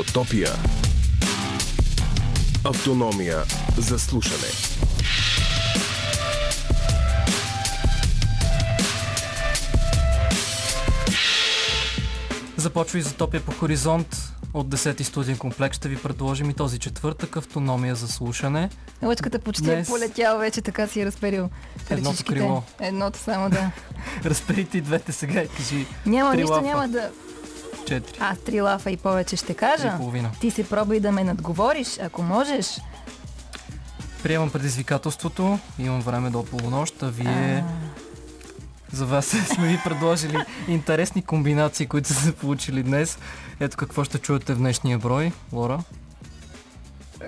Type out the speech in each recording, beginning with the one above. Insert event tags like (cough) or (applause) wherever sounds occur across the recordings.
Изотопия. Автономия за слушане. Започва Изотопия по хоризонт. От 10-ти студиен комплекс ще ви предложим и този четвъртък автономия за слушане. Лъчката почти Днес... е полетяла вече, така си е разперил Едното крило. Едното само, да. (laughs) Разперите и двете сега и кажи. Няма нищо, няма да... Четири. Аз три лафа и повече ще кажа. Ти се пробвай да ме надговориш, ако можеш. Приемам предизвикателството. Имам време до полунощ, а вие... За вас (laughs) сме ви предложили интересни комбинации, които са се получили днес. Ето какво ще чуете в днешния брой. Лора?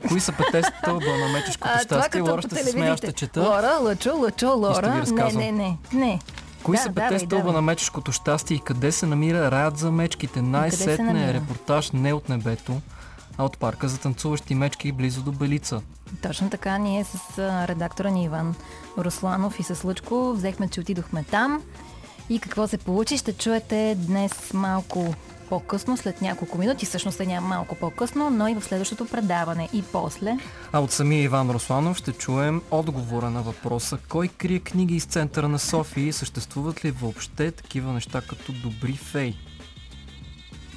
Кои са пете стълба на мечешкото А, това щастие? Лора ще се смея, ще чета. Лора, лъчо, лъчо, Лора. Не, не, не, не. Кои Да, са пете стълба на мечешкото щастие и къде се намира раят за мечките? Най-сетне е репортаж не от небето, а от парка за танцуващи мечки близо до Белица. Точно така, ние с редактора ни Иван Русланов и с Лъчко взехме, че отидохме там. И какво се получи, ще чуете днес малко по-късно, след няколко минути, всъщност е малко по-късно, но и в следващото предаване. И после, А от самия Иван Русланов ще чуем отговора на въпроса Кой крие книги из центъра на София и съществуват ли въобще такива неща като добри фей?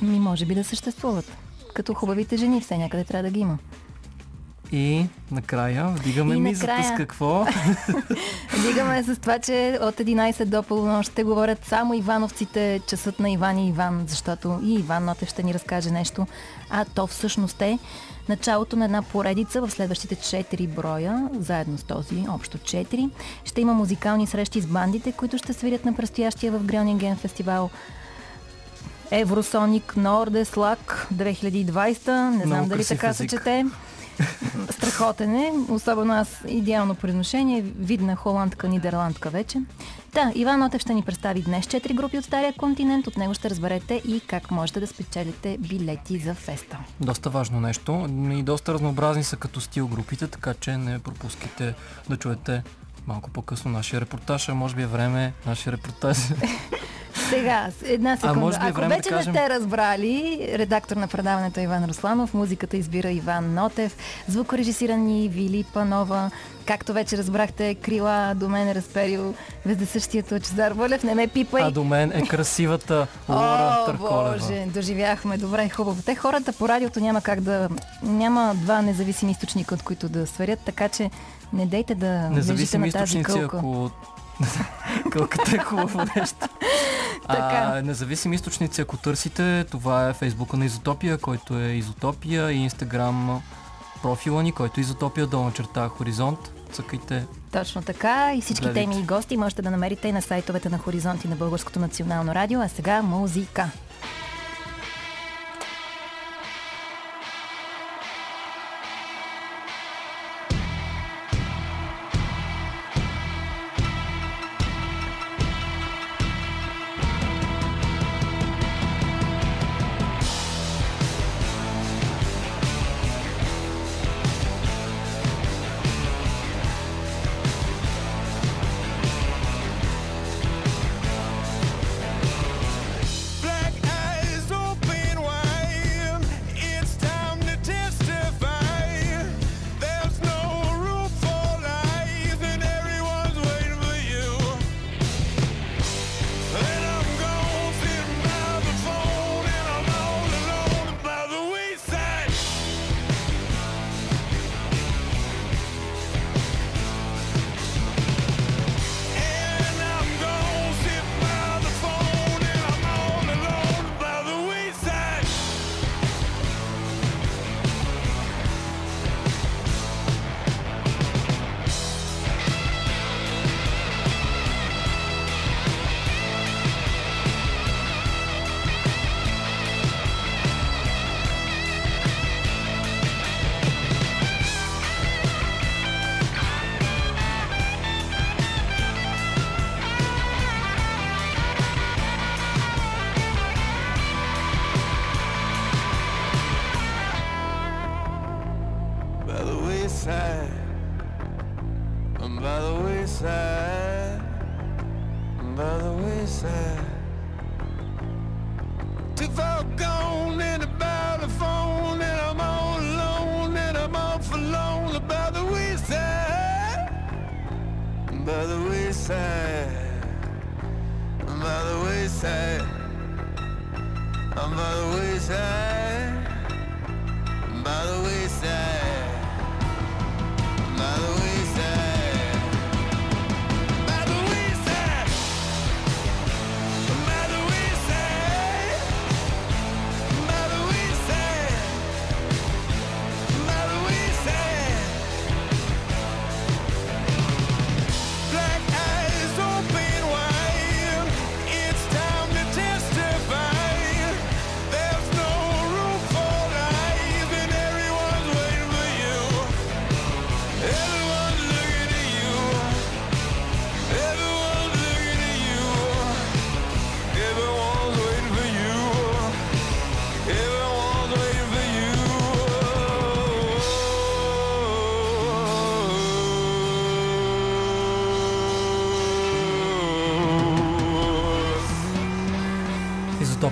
ми може би да съществуват. Като хубавите жени, все някъде трябва да ги има. И накрая вдигаме И мизата с какво? (laughs) Дигаме с това, че от 11 до полунощ ще говорят само Ивановците, часът на Иван и Иван, защото и Иван Нотев ще ни разкаже нещо. А то всъщност е началото на една поредица в следващите 4 броя, заедно с този, общо 4. Ще има музикални срещи с бандите, които ще свирят на предстоящия в Грёнинген фестивал Евросоник Нордес Лак 2020. Не знам Много дали така се език. чете. Страхотен е, особено аз идеално произношение, видна холандка, нидерландка вече. Да, Иван Нотев ще ни представи днес 4 групи от Стария континент, от него ще разберете и как можете да спечелите билети за феста. Доста важно нещо и доста разнообразни са като стил групите, така че не пропускайте да чуете малко по-късно нашия репортаж, а може би е време нашия репортаж. (laughs) Сега, една секунда. може би е Ако време да вече кажем- не сте разбрали, редактор на предаването Иван Русланов, музиката избира Иван Нотев, звукорежисирани Вили Панова, както вече разбрахте, крила до мен е разперил вездесъщият Лъчезар Вълев, не ме пипай. А до мен е красивата (laughs) Лора О, Търколева. Боже, доживяхме. Добре, хубаво. Те хората по радиото няма как да... Няма два независими източника, от които да сверят, така че не дейте да лежите на тази кълка. ако... (laughs) Кълката е хубаво нещо. (laughs) А, независими източници, ако търсите, това е фейсбука на Изотопия, който е Изотопия и инстаграм профила ни, който е Изотопия, долна черта Хоризонт. Цъкайте. Точно така. И всички Гледайте. теми и гости можете да намерите и на сайтовете на Хоризонти на Българското национално радио. А сега музика. Wayside. I'm by the wayside. I'm by the wayside. By the wayside.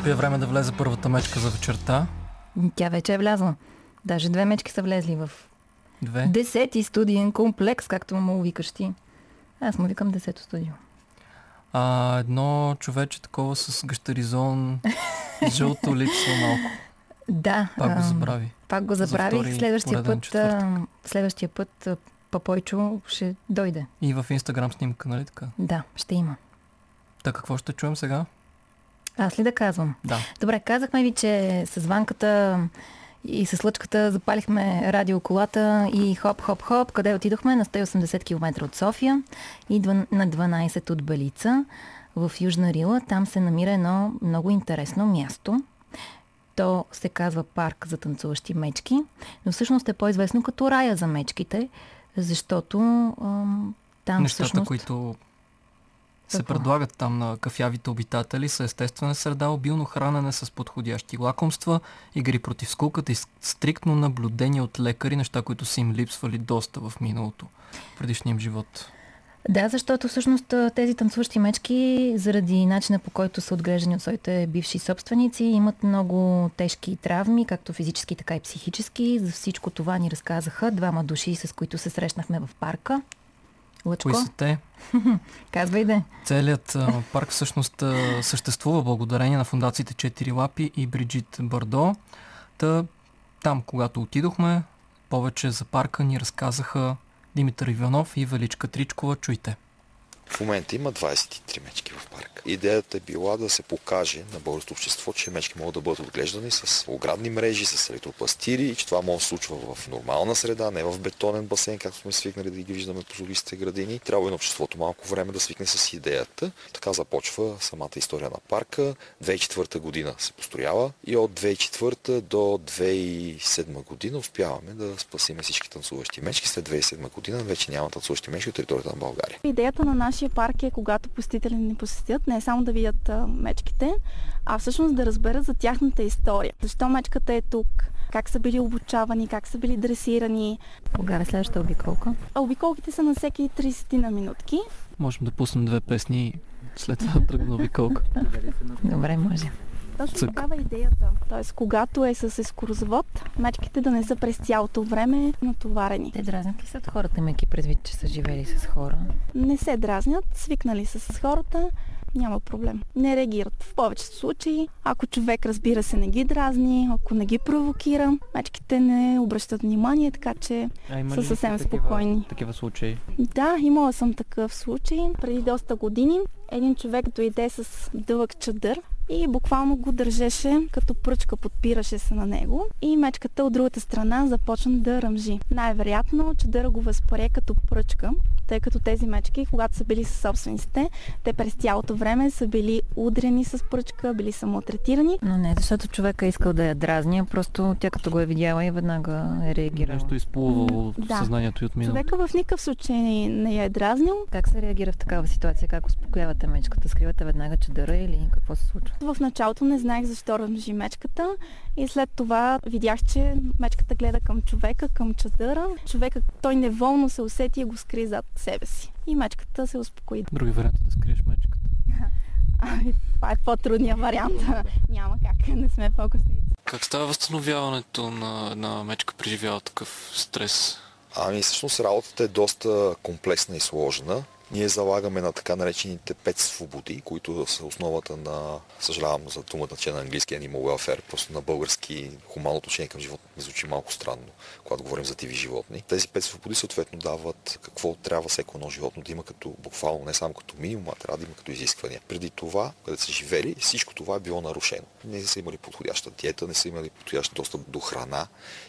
Изотопия е време да влезе първата мечка за вечерта. Тя вече е влязла. Даже две мечки са влезли в Две. десети студиен комплекс, както му викаш ти. Аз му викам десето студио. А едно човече такова с гащаризон, (laughs) жълто липсва малко. Да. Пак го забрави. Пак го За забравих. втори Следващия път, четвъртък. следващия път Папойчо ще дойде. И в инстаграм снимка, нали така? Да, ще има. Та какво ще чуем сега? Аз ли да казвам? Да. Добре, казахме ви, че с ванката и с лъчката запалихме радиоколата и хоп-хоп-хоп, къде отидохме на 180 км от София и на 12 от Балица в Южна Рила. Там се намира едно много интересно място. То се казва парк за танцуващи мечки, но всъщност е по-известно като рая за мечките, защото ам, там Нещата, всъщност... които се предлагат там на кафявите обитатели са естествена среда, обилно хранене с подходящи лакомства, игри против скулката и стриктно наблюдение от лекари, неща, които са им липсвали доста в миналото, предишния им живот. Да, защото всъщност тези танцуващи мечки, заради начина по който са отглеждани от своите бивши собственици, имат много тежки травми, както физически, така и психически. За всичко това ни разказаха двама души, с които се срещнахме в парка. Лъчко, Кои са те? (laughs) казвай де. Целият а, парк всъщност а, съществува благодарение на фундациите Четири лапи и Бриджит Бардо. Та, там, когато отидохме, повече за парка ни разказаха Димитър Иванов и Величка Тричкова. Чуйте. В момента има 23 мечки в парка. Идеята е била да се покаже на българското общество, че мечки могат да бъдат отглеждани с оградни мрежи, с електропластири и че това може да се случва в нормална среда, не в бетонен басейн, както сме свикнали да ги виждаме по золистите градини. Трябва и на обществото малко време да свикне с идеята. Така започва самата история на парка. 2004 година се построява и от 2004 до 2007 година успяваме да спасиме всички танцуващи мечки. След 2007 година вече няма танцуващи мечки от територията на България. Идеята на нашия парк е, когато посетители ни посетят, не само да видят а, мечките, а всъщност да разберат за тяхната история. Защо мечката е тук, как са били обучавани, как са били дресирани. Кога е следващата обиколка? А обиколките са на всеки 30 на минутки. Можем да пуснем две песни и след това тръгна обиколка. Добре, може. Точно Цък. такава е идеята. Тоест, когато е с ескурзовод, мечките да не са през цялото време натоварени. Те дразнят ли са хората, имайки предвид, че са живели с хора? Не се дразнят, свикнали са с хората, няма проблем. Не реагират. В повечето случаи, ако човек, разбира се, не ги дразни, ако не ги провокира, мечките не обръщат внимание, така че А Са съвсем такива- спокойни. Такива случаи. да, имала съм такъв случай. Преди доста години един човек дойде с дълъг чадър и буквално го държеше като пръчка, подпираше се на него и мечката от другата страна започна да ръмжи. Най-вероятно чадъра го възпре като пръчка, тъй като тези мечки, когато са били със собствениците, те през цялото време са били удрени с пръчка, били са малтретирани. Но не, защото човека е искал да я дразни, а просто тя като го е видяла и веднага е реагирала. Нещо изплувало от Да. съзнанието и от миналото. Човека в никакъв случай не я е дразнил. Как се реагира в такава ситуация? Как успокоявате мечката? Скривате веднага чадъра или какво се случва? В началото не знаех защо ръмжи мечката и след това видях, че мечката гледа към човека, към чадъра. Човека, той неволно се усети и го скри зад себе си. И мечката се успокои. Други вариант е да скриеш мечката. (laughs) Ами, това е по-трудният вариант. (laughs) Няма как, не сме фокусници. Как става възстановяването на една мечка, преживяла такъв стрес? Ами всъщност работата е доста комплексна и сложна. Ние залагаме на така наречените пет свободи, които са основата на, съжалявам за думата, че на английски animal welfare, просто на български хуманно отношение към живота ми звучи малко странно, когато говорим за диви животни. Тези пет свободи съответно дават какво трябва всеко едно животно да има като буквално, не само като минимум, а трябва да има като изисквания. Преди това, където са живели, всичко това е било нарушено. Не са имали подходяща диета, не са имали подходящ достъп до храна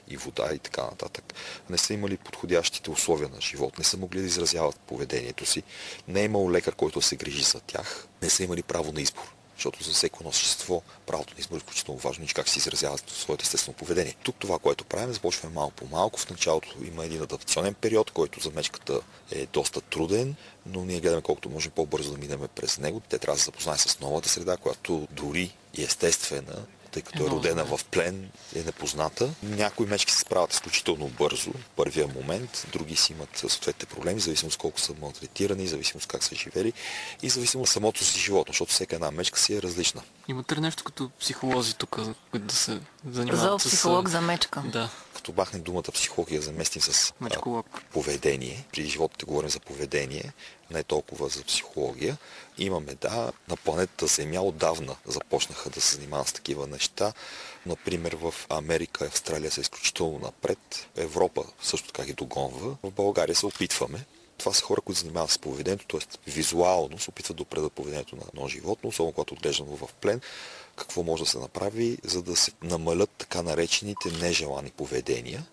и вода и така нататък. Не са имали подходящите условия на живот, не са могли да изразяват поведението си, не е имало лекар, който се грижи за тях, не са имали право на избор. Защото за едно същество правото на избор е изключително важно и как се изразява своето естествено поведение. Тук това, което правим, започваме малко по малко. В началото има един адаптационен период, който за мечката е доста труден, но ние гледаме колкото може по-бързо да минем през него. Те трябва да се запознаят с новата среда, която дори и естествена, тъй като е родена в плен, е непозната. Някои мечки се справят изключително бързо, в първия момент, други си имат съответните проблеми, зависимост колко са малтретирани, зависимост как са живели и зависимост от самото си животно, защото всяка една мечка си е различна. Имате ли нещо като психолози тук, които да се занимават За с... психолог за мечка. Да, Като бахнем думата психология, заместим с мечколог. поведение. При животните говорим за поведение, не толкова за психология. Имаме, да, на планетата Земя отдавна започнаха да се занимават с такива неща. Например, в Америка и Австралия са изключително напред. Европа също така ги догонва. В България се опитваме. Това са хора, които занимават с поведението, т.е. визуално се опитват да определят поведението на едно животно, особено когато отглеждано в плен. Какво може да се направи, за да се намалят така наречените нежелани поведения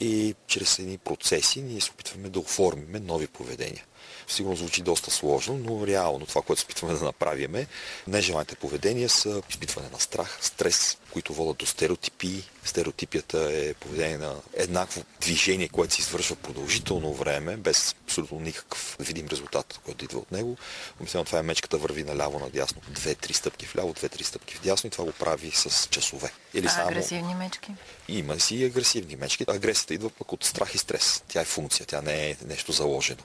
и чрез едни процеси ние се опитваме да оформиме нови поведения. Сигурно звучи доста сложно, но реално това, което се опитваме да направим нежеланите поведения са изпитване на страх, стрес, които водят до стереотипи. Стереотипията е поведение на еднакво движение, което се извършва продължително време, без абсолютно никакъв видим резултат, който идва от него. Обикновено това е мечката върви наляво, надясно, две-три стъпки вляво, две-три стъпки вдясно и това го прави с часове. Или А само... агресивни мечки? Има си и агресивни мечки. Агресията идва пък от страх и стрес. Тя е функция, тя не е нещо заложено.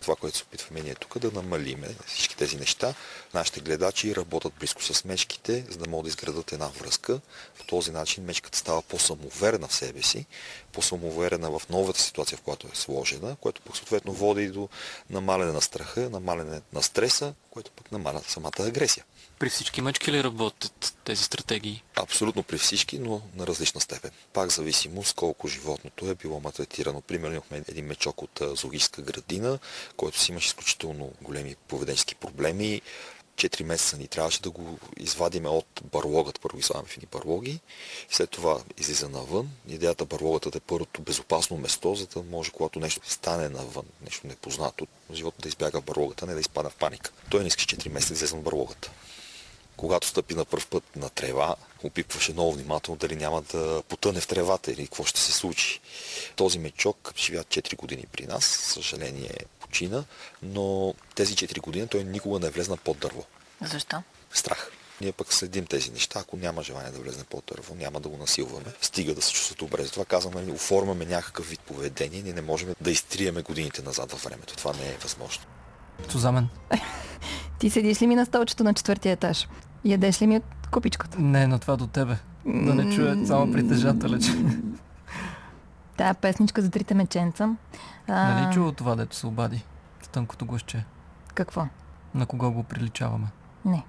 Това, което се опитваме ние тук да намалиме всички тези неща. Нашите гледачи работят близко с мечките, за да могат да изградат една връзка. По този начин мечката става по-самоуверена в себе си, по-самоуверена в новата ситуация, в която е сложена, което пък съответно води и до намаляне на страха, намаляне на стреса, което пък намаля самата агресия. При всички мечки ли работят тези стратегии? Абсолютно при всички, но на различна степен. Пак зависимост колко животното е било малтретирано. Примерно имахме един мечок от зоологическа градина, който си имаше изключително големи поведенчески проблеми. 4 месеца ни трябваше да го извадиме от барлогата. Първо ги слагаме в едни барлоги и след това излиза навън. Идеята барлогата да е първото безопасно место, за да може когато нещо стане навън, нещо непознато, животът да избяга в барлогата, не да изпада в паника. Той не искаше 4 месеца да излезе от барлогата когато стъпи на първ път на трева, опипваше много внимателно дали няма да потъне в тревата или какво ще се случи. Този мечок живя 4 години при нас, съжаление почина, но тези 4 години той никога не е влезна под дърво. Защо? Страх. Ние пък следим тези неща. Ако няма желание да влезне под дърво, няма да го насилваме. Стига да се чувства добре. Затова казваме, нали, оформяме някакъв вид поведение. Ние не можем да изтриеме годините назад във времето. Това не е възможно. Сузамен. (laughs) Ти седиш ли ми на столчето на четвъртия етаж? Ядеш ли ми от купичката? Не, но това до тебе. Да не чуе само притежателя, че... (laughs) Тая песничка за трите меченца. А, Нали чува това, дето се обади? С тънкото гласче. Какво? На кого го приличаваме? Не.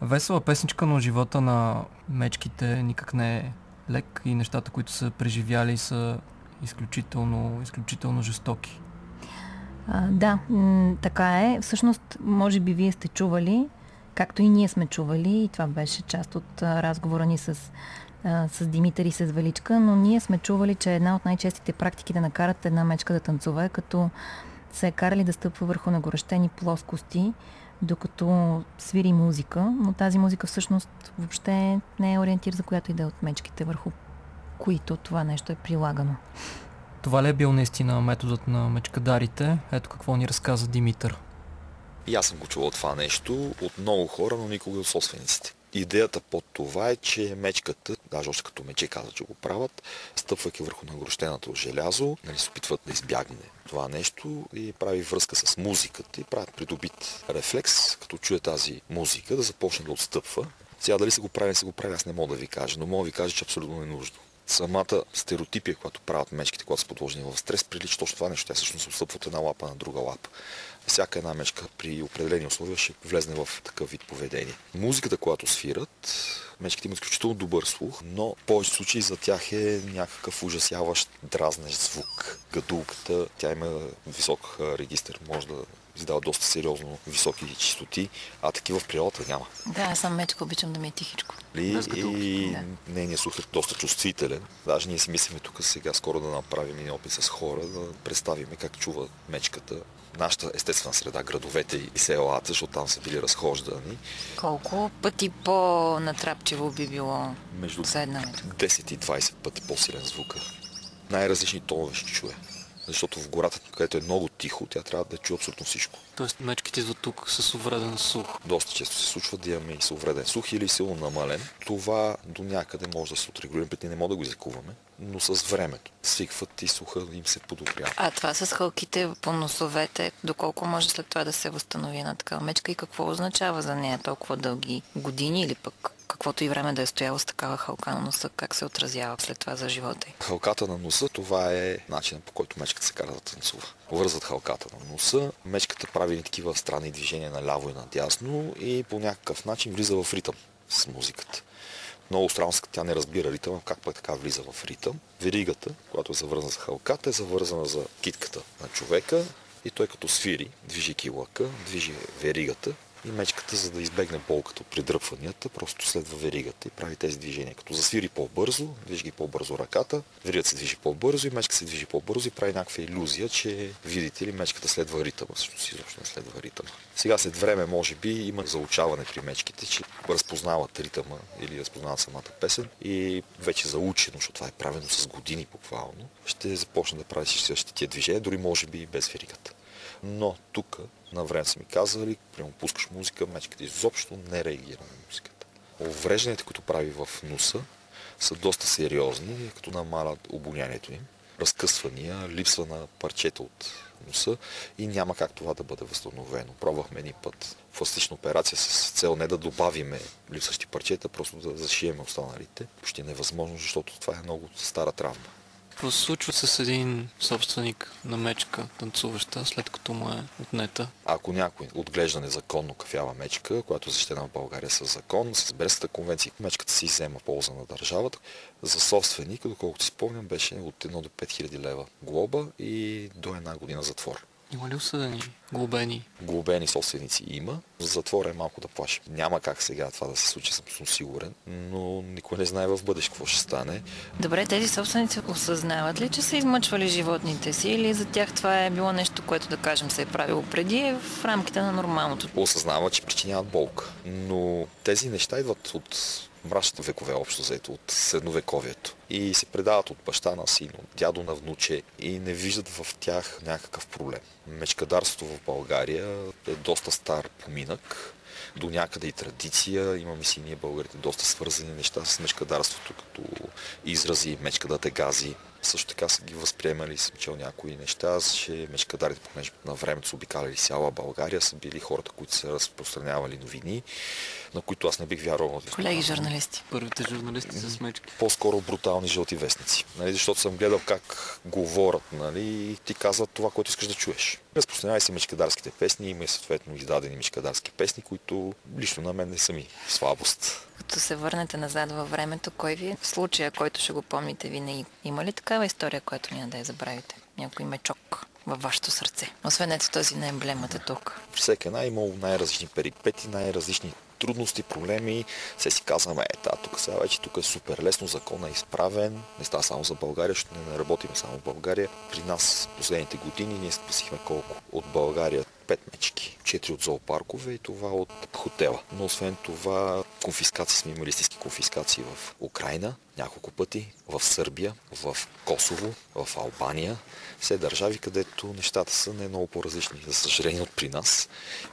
Весела песничка, но живота на мечките никак не е лек и нещата, които са преживяли са изключително, изключително жестоки. А, да, м- така е. Всъщност, може би вие сте чували, както и ние сме чували, и това беше част от а, разговора ни с, а, с Димитър и с Величка, но ние сме чували, че една от най-честите практики да накарат една мечка да танцува е като се е карали да стъпва върху нагорещени плоскости, докато свири музика, но тази музика всъщност въобще не е ориентир за която и да е от мечките, върху които това нещо е прилагано. Това ли е бил наистина методът на мечкадарите? Ето какво ни разказа Димитър. И аз съм го чувал това нещо от много хора, но никога от собствениците. Идеята под това е, че мечката, даже още като мече каза, че го правят, стъпвайки върху нагорещеното желязо, нали, се опитват да избягне това нещо и прави връзка с музиката и правят придобит рефлекс, като чуе тази музика, да започне да отстъпва. Сега дали се го прави, не се го прави, аз не мога да ви кажа, но мога да ви кажа, че абсолютно не е нужно. Самата стереотипия, която правят мечките, когато са подложени в стрес, прилича точно това нещо. Те всъщност отстъпват една лапа на друга лапа. Всяка една мечка при определени условия ще влезне в такъв вид поведение. Музиката, която свират, мечките имат изключително добър слух, но в повече случаи за тях е някакъв ужасяващ дразнещ звук. Гадулката, тя има висок регистр, може да издава доста сериозно високи частоти, а такива в природата няма. Да, аз съм мечка, обичам да ми е тихичко. Ли? И да. нейният слух е доста чувствителен. Даже ние си мислиме тук сега скоро да направим един опит с хора, да представим как чува мечката нашата естествена среда, градовете и селата, защото там са били разхождани. Колко пъти по-натрапчиво би било Между за една метка? 10 и 20 пъти по-силен звука. Най-различни тонове ще чуе. Защото в гората, където е много тихо, тя трябва да чуе абсолютно всичко. Тоест мечките идват тук с увреден слух. Доста често се случва да имаме и съвреден слух или силно намален. Това до някъде може да се отрегулира, ние не може да го излекуваме, но с времето свикват и слуха им се подобрява. А това с хълките по носовете, доколко може след това да се възстанови една такава мечка и какво означава за нея толкова дълги години или пък каквото и време да е стояла с такава хълка на носа, как се отразява след това за живота й? Халката на носа, това е начинът по който мечката се кара да танцува. Вързват халката на носа, мечката прави такива странни движения наляво и надясно и по някакъв начин влиза в ритъм с музиката. Много странно, тя не разбира ритъма, как пък така влиза в ритъм. Веригата, която е завързана за халката, е завързана за китката на човека и той като свири, движи килъка, движи веригата и мечката, за да избегне болката от придръпванията, просто следва веригата и прави тези движения. Като засвири по-бързо, движи по-бързо ръката, веригата се движи по-бързо и мечката се движи по-бързо и прави някаква иллюзия, че видите ли мечката следва ритъма, всъщност изобщо не следва ритъма. Сега след време, може би, има заучаване при мечките, че разпознават ритъма или разпознават самата песен и вече заучено, защото това е правено с години буквално, ще започне да прави същите тия движения, дори може би и без веригата. Но тук на време са ми казали, прямо пускаш музика, мечката изобщо не реагира на музиката. Увреждането, които прави в носа, са доста сериозни, като намалят обонянието им. Разкъсвания, липсва на парчета от носа и няма как това да бъде възстановено. Пробвахме един път пластична операция с цел не да добавиме липсващи парчета, просто да зашиеме останалите. Почти невъзможно, защото това е много стара травма. Какво се случва с един собственик на мечка, танцуваща, след като му е отнета? Ако някой отглежда незаконно кафява мечка, която е защитена в България с закон, с Брестата конвенция, мечката си взема полза на държавата. За собственика, доколкото си спомням, беше от 1 до 5000 лева глоба и до една година затвор. Има ли осъдени, глобени? Глобени собственици има. За затвора е малко да плаши. Няма как сега това да се случи, съм сигурен, но никой не знае в бъдеще какво ще стане. Добре, тези собственици осъзнават ли, че са измъчвали животните си или за тях това е било нещо, което да кажем се е правило преди е в рамките на нормалното? осъзнава, че причиняват болка. Но тези неща идват от мрачните векове, общо заето, от средновековието. И се предават от баща на син, от дядо на внуче и не виждат в тях някакъв проблем. Мечкадарството в България е доста стар поминък, до някъде и традиция. Имаме си ние българите доста свързани неща с мечкадарството, като изрази, мечкадате гази. Също така са ги възприемали, съм чел някои неща, че мечкадарите, понеже на времето са обикаляли цяла България, са били хората, които са разпространявали новини, на които аз не бих вярвал. Колеги журналисти. Първите журналисти с мечки. По-скоро брутални жълти вестници. Нали, защото съм гледал как говорят нали, и ти казват това, което искаш да чуеш. Разпространявай се мечкадарските песни, има и съответно издадени мечкадарски песни, които лично на мен не са ми слабост. Като се върнете назад във времето, кой ви е в случая, който ще го помните винаги? Има ли такава история, която няма да я забравите? Някой мечок във вашето сърце. Освен ето този на емблемата тук. Всеки една е имал най-различни перипети, най-различни трудности, проблеми. Все си казваме, е, та, тук сега вече тук е супер лесно, закона е изправен. Не става само за България, защото не работим само в България. При нас последните години ние спасихме колко? От България пет мечки, четири от зоопаркове и това от хотела. Но освен това, конфискации сме имали истински конфискации в Украина няколко пъти, в Сърбия, в Косово, в Албания. Все държави, където нещата са не много по-различни, за съжаление от при нас.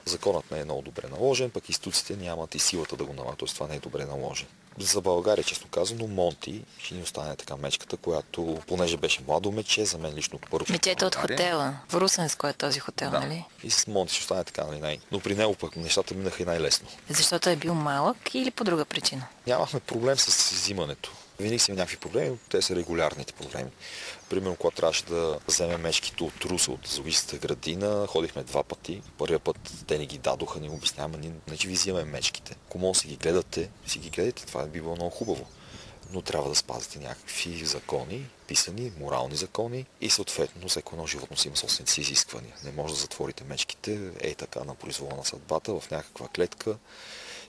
Законът не е много добре наложен, пък институциите нямат и силата да го налагат, т.е. това не е добре наложен. За България, честно казано, Монти ще ни остане така мечката, която, понеже беше младо мече, за мен лично първо. Мечето от хотела. В Русенско е този хотел, Да. нали? И с Монти ще остане така, нали, най- но при него пък нещата минаха и най-лесно. Защото е бил малък или по друга причина? Нямахме проблем с изимането. Винаги си има някакви проблеми, те са регулярните проблеми. Примерно, когато трябваше да вземем мечките от Руса, от зоологическата градина, ходихме два пъти. Първия път те ни ги дадоха, ни обясняваме, ние, значи ви взимаме мечките. Ако може си ги гледате, си ги гледате, това би било много хубаво. Но трябва да спазите някакви закони, писани, морални закони и съответно всеко едно животно си има собствените си изисквания. Не може да затворите мечките, ей така, на произвола на съдбата, в някаква клетка.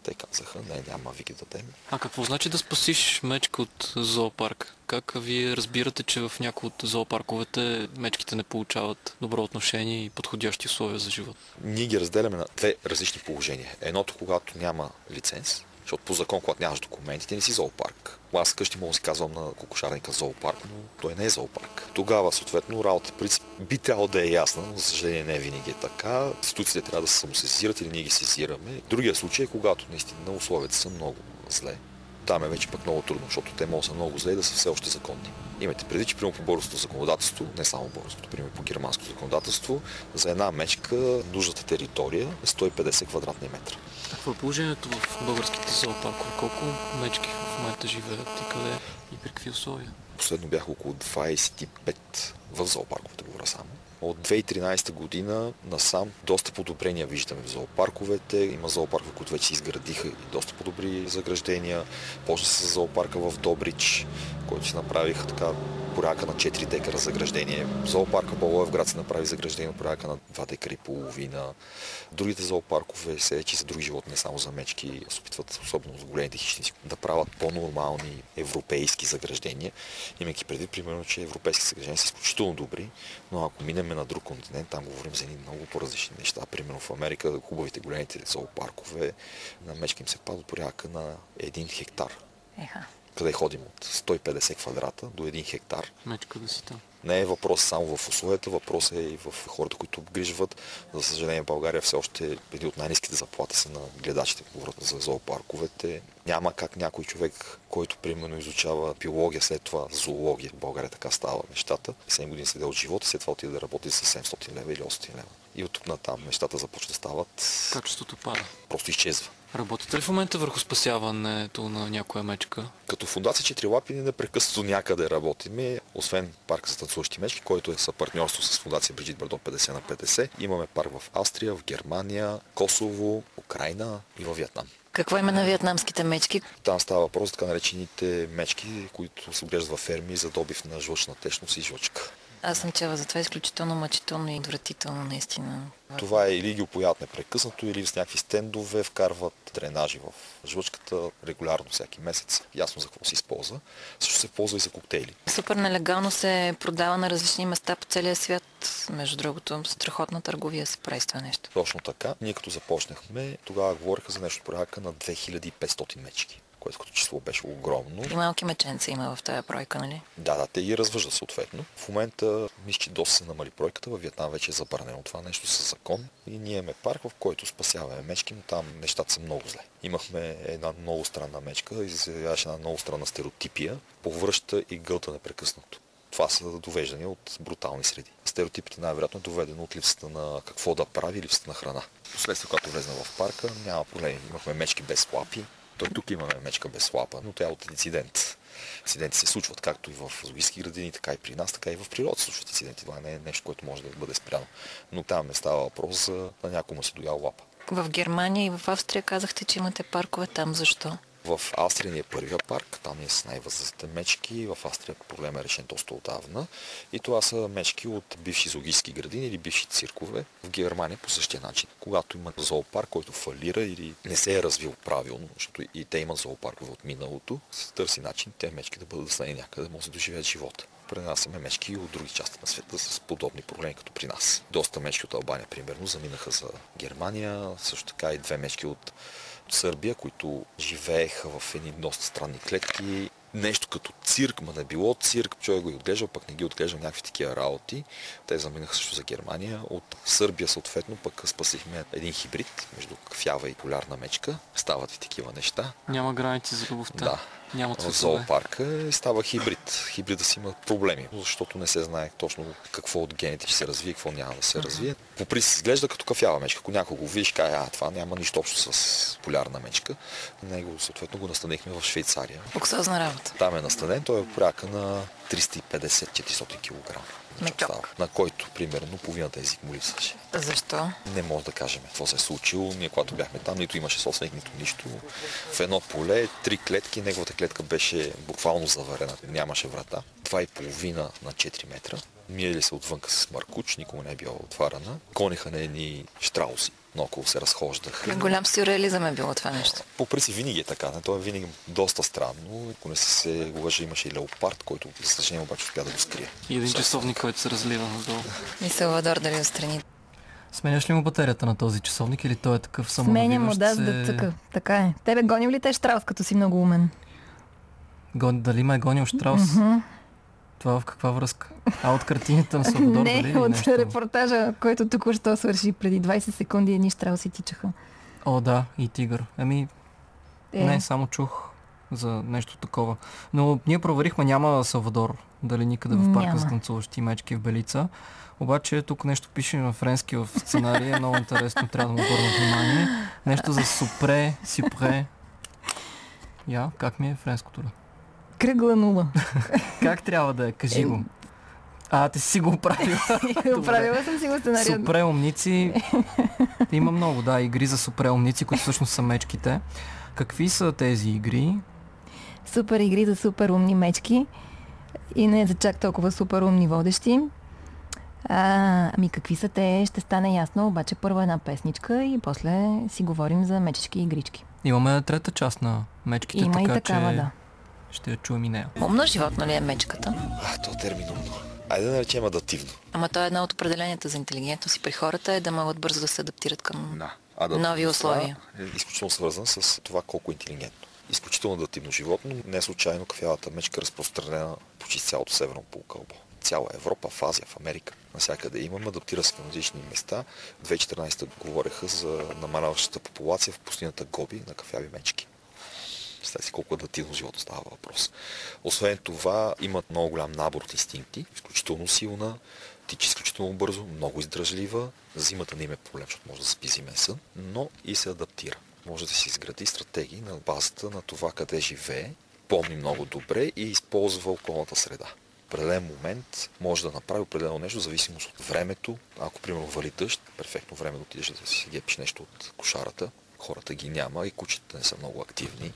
Те казаха, не, няма ви ги дадем. А какво значи да спасиш мечка от зоопарк? Как вие разбирате, че в някои от зоопарковете мечките не получават добро отношение и подходящи условия за живот? Ние ги разделяме на две различни положения. Едното, когато няма лиценз, защото по закон, когато нямаш документите, не си зоопарк. Аз къщи мога да си казвам на кокошарника зоопарк, но той не е зоопарк. Тогава, съответно, работа при би трябвало да е ясна, но за съжаление не винаги е така. Институциите трябва да се самосезират или ние ги сезираме. Другия случай е, когато наистина условията са много зле. Там е вече пък много трудно, защото те могат са много зле да са все още законни. Имайте преди, че примерно по българското законодателство, не само българското, примерно по германското законодателство, за една мечка нужната територия е 150 квадратни метра. Какво е положението в българските зоопаркове? Колко мечки в момента живеят и къде и при какви условия? Последно бях около 25 в зоопарковете, говоря само. От 2013 година насам доста подобрения виждаме в зоопарковете. Има зоопаркове, които вече изградиха и доста подобри заграждения. Почна с зоопарка в Добрич, който си направиха така порядка на 4 декара заграждение. Зоопарка Благоевград се направи заграждение порядка на 2 декара и половина. Другите зоопаркове се вече за други животни, не само за мечки, се опитват, особено за големите хищници, да правят по-нормални европейски заграждения, имайки предвид, примерно, че европейски заграждения са изключително добри, но ако минем на друг континент, там говорим за едни много по-различни неща. Примерно в Америка хубавите големите зоопаркове на мечки им се падат порядка на 1 хектар. Еха. Къде ходим от 150 квадрата до 1 хектар. Мечка да си там. Не е въпрос само в условията, въпрос е и в хората, които обгрижват. За съжаление, България все още един от най-низките заплати са на гледачите, говорят за зоопарковете. Няма как някой човек, който примерно изучава биология, след това зоология, в България така става нещата, 7 години седе от живота, след това отиде да работи за 700 лева или 800 лева. И от тук натам нещата започват да стават, Качеството пада. просто изчезва. Работите ли в момента върху спасяването на някоя мечка? Като фундация Четирилапи ние непрекъснато някъде работиме, освен парк за танцуващи мечки, който е съпартньорство с фундация Бриджит Бардо 50 на 50. Имаме парк в Австрия, в Германия, Косово, Украина и във Вьетнам. Какво има на вьетнамските мечки? Там става въпрос за така наречените мечки, които се отглеждат във ферми за добив на жлъчна течност и жлъчка. Аз съм чела за това е изключително мъчително и отвратително, наистина. Това е или ги опоят непрекъснато, или с някакви стендове вкарват дренажи в жлъчката регулярно всеки месец. Ясно за какво се използва. Също се ползва и за коктейли. Супер нелегално се продава на различни места по целия свят. Между другото, страхотна търговия се прави с това нещо. Точно така. Ние като започнахме, тогава говориха за нещо порядка на 2500 мечки, което като число беше огромно. И малки меченца има в тази бройка, нали? Да, да, те ги развъждат съответно. В момента мисля, че доста се намали бройката. Във Вьетнам вече е забранено това нещо със закон. И ние имаме парк, в който спасяваме мечки, но там нещата са много зле. Имахме една много странна мечка, изявяваше една много странна стереотипия, повръща и гълта непрекъснато. Това са довеждания от брутални среди. Стереотипите най-вероятно е доведено от липсата на какво да прави, липсата на храна. Последствие, когато влезна в парка, няма проблеми. Имахме мечки без лапи. Той тук имаме мечка без лапа, но тя е от инцидент. Инциденти се случват както и в зоологически градини, така и при нас, така и в природа се случват инциденти. Това не е нещо, което може да бъде спряно. Но там не става въпрос за на някому се доял лапа. В Германия и в Австрия казахте, че имате паркове там. Защо? В Австрия ни е първия парк, там е с най-възрастните мечки. В Австрия проблема е решен доста отдавна. И това са мечки от бивши зоологически градини или бивши циркове. В Германия по същия начин. Когато има зоопарк, който фалира или не се е развил правилно, защото и те имат зоопаркове от миналото, се търси начин те мечки да бъдат стани някъде, може да доживеят живота. Пренасяме мечки от други части на света с подобни проблеми като при нас. Доста мечки от Албания, примерно, заминаха за Германия, също така и две мечки от Сърбия, които живееха в едни доста странни клетки. Нещо като цирк, ма не било цирк, човек го е отглеждал, пък не ги отглеждал някакви такива работи. Те заминаха също за Германия. От Сърбия съответно пък спасихме един хибрид между кафява и полярна мечка. Стават и такива неща. Няма граници за любовта. Да. Нямат в зоопарка и става хибрид. Хибрида си има проблеми, защото не се знае точно какво от гените ще се развие, какво няма да се развие. По принцип изглежда като кафява мечка. Ако някой го видиш, каже, а това няма нищо общо с полярна мечка. Него съответно го настанихме в Швейцария. Луксозна работа. Там е настанен, той е порядка на 350-400 кг. Мечок. На който, примерно, половината език му липсваше. Защо? Не може да кажем какво се е случило. Ние, когато бяхме там, нито имаше собственик, нито нищо. В едно поле, три клетки, неговата клетка беше буквално заварена. Нямаше врата. Два и половина на 4 метра. Миели се отвънка с маркуч, никому не е била отварена. Гониха на едни штрауси. Наоколо се разхождаха. Голям сюрреализъм е било това нещо. По принцип винаги е така. Не? То е винаги доста странно. Ако не се лъжа, имаше и леопард, който за съжаление обаче успя да го скрие. И един часовник, който се разлива надолу. И Салвадор дали отстрани. Сменяш ли му батерията на този часовник или той е такъв Сменя му, самонавиващ да, се... да цъка. Така е. Тебе гоним ли те Штраус, като си много умен? Гон... Дали ме е гонил Штраус? Това в каква връзка? А от картините на Салвадор (laughs) дали? не, или от нещо? репортажа, който току-що свърши преди 20 секунди, едни Штрауси тичаха. О, да, и тигър. Ами, Е, не, само чух за нещо такова. Но ние проверихме, няма Салвадор, дали никъде в парка Няма. за танцуващи мечки в Белица. Обаче тук нещо пише на френски в сценария, много интересно, трябва да му обърна внимание. Нещо за супре, сипре. Я, как ми е френското? бе? Кръгла нула. Как трябва да е? Кажи го. А, ти си го оправила. (laughs) Правила съм си го сценария. Супре умници. Има много, да, игри за супре умници, които всъщност са мечките. Какви са тези игри? Супер игри за супер умни мечки и не за чак толкова супер умни водещи. А, ами какви са те, ще стане ясно, обаче първо една песничка и после си говорим за мечешки игрички. Имаме трета част на мечките, Има и така такава, че да. Ще я чуем и нея. Умно животно ли е мечката? А, то е термин умно. Айде да наречем адаптивно. Ама то е едно от определенията за интелигентност и при хората е да могат бързо да се адаптират към... Да. Нови условия. е изключително свързан с това колко е интелигентно. Изключително адаптивно животно. Не случайно кафявата мечка е разпространена почти цялото северно полукълбо. Цяла Европа, в Азия, в Америка. Навсякъде имаме, адаптира се към различни места. 2014 говореха за намаляващата популация в пустинята Гоби на кафяви мечки. Представете си колко адаптивно живото става въпрос. Освен това, имат много голям набор от инстинкти, изключително силна, тича изключително бързо, много издръжлива. Зимата не има проблем, защото може да спи зимен сън, но и се адаптира. Може да си изгради стратегии на базата на това къде живее, помни много добре и използва околната среда. В определен момент може да направи определено нещо, в зависимост от времето. Ако, примерно, вали дъжд, перфектно време да отидеш да си гепиш нещо от кошарата. Хората ги няма и кучета не са много активни.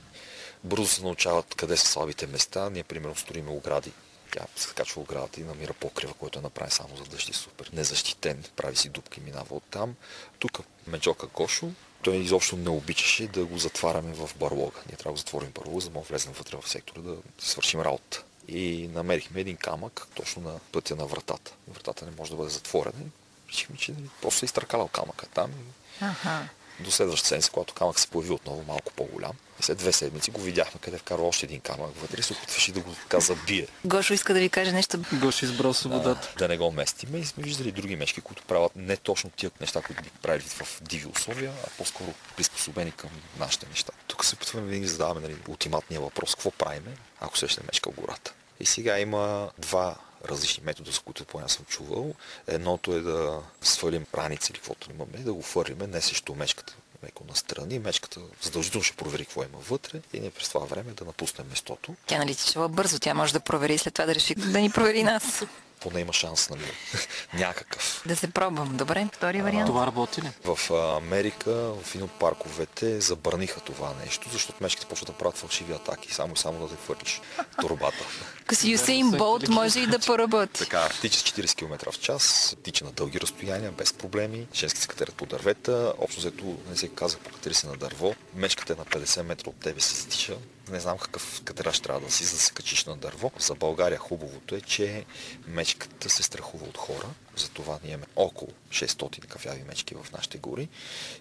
Бързо се научават къде са слабите места. Ние, примерно, строиме огради. Тя се качва оградата и намира покрива, който е направен само за дъжд и супер незащитен. Прави си дупка и минава оттам. Тук Меджока Гошо, той изобщо не обичаше да го затваряме в барлога. Ние трябва да затворим барлога, за да влезем вътре в сектора да свършим работа. И намерихме един камък точно на пътя на вратата. Вратата не може да бъде затворена. Решихме, че нали, просто е изтъркалял камъка там. Аха. До следващата седмица, когато камък се появи отново малко по-голям. И след две седмици го видяхме къде вкарва още един камък вътре и се опитваше да го така забие. Гошо иска да ви каже нещо. Гош избрал свободата. да не го местиме и сме виждали други мечки, които правят не точно тия неща, които би правили в диви условия, а по-скоро приспособени към нашите неща. Тук се опитваме винаги да задаваме нали, ултиматния въпрос, какво правиме, ако срещне мечка в гората. И сега има два различни метода, с които поне съм чувал. Едното е да свалим раница или каквото имаме, да го фърлиме не срещу мечката, леко настрани. Мечката задължително ще провери какво има вътре и ние през това време да напуснем местото. Тя нали тичала бързо, тя може да провери след това да реши да ни провери нас. Поне има шанс, нали, някакъв. Да се пробвам, добре? Втори вариант. Това работи ли? В а, Америка, в един от парковете, забраниха това нещо, защото мечките почват да правят фалшиви атаки, само и само да те фърлиш в турбата. Като Юсейн Болт може и да поработи. Така, тича с 40 км в час, тича на дълги разстояния, без проблеми. Женски се катерят по дървета, общо взето не се казах покатери се на дърво. Мечката е на 50 метра от тебе се стича. Не знам какъв катераж трябва да си, за да се качиш на дърво. За България хубавото е, че мечката се страхува от хора. Затова ние имаме около 600 кафяви мечки в нашите гори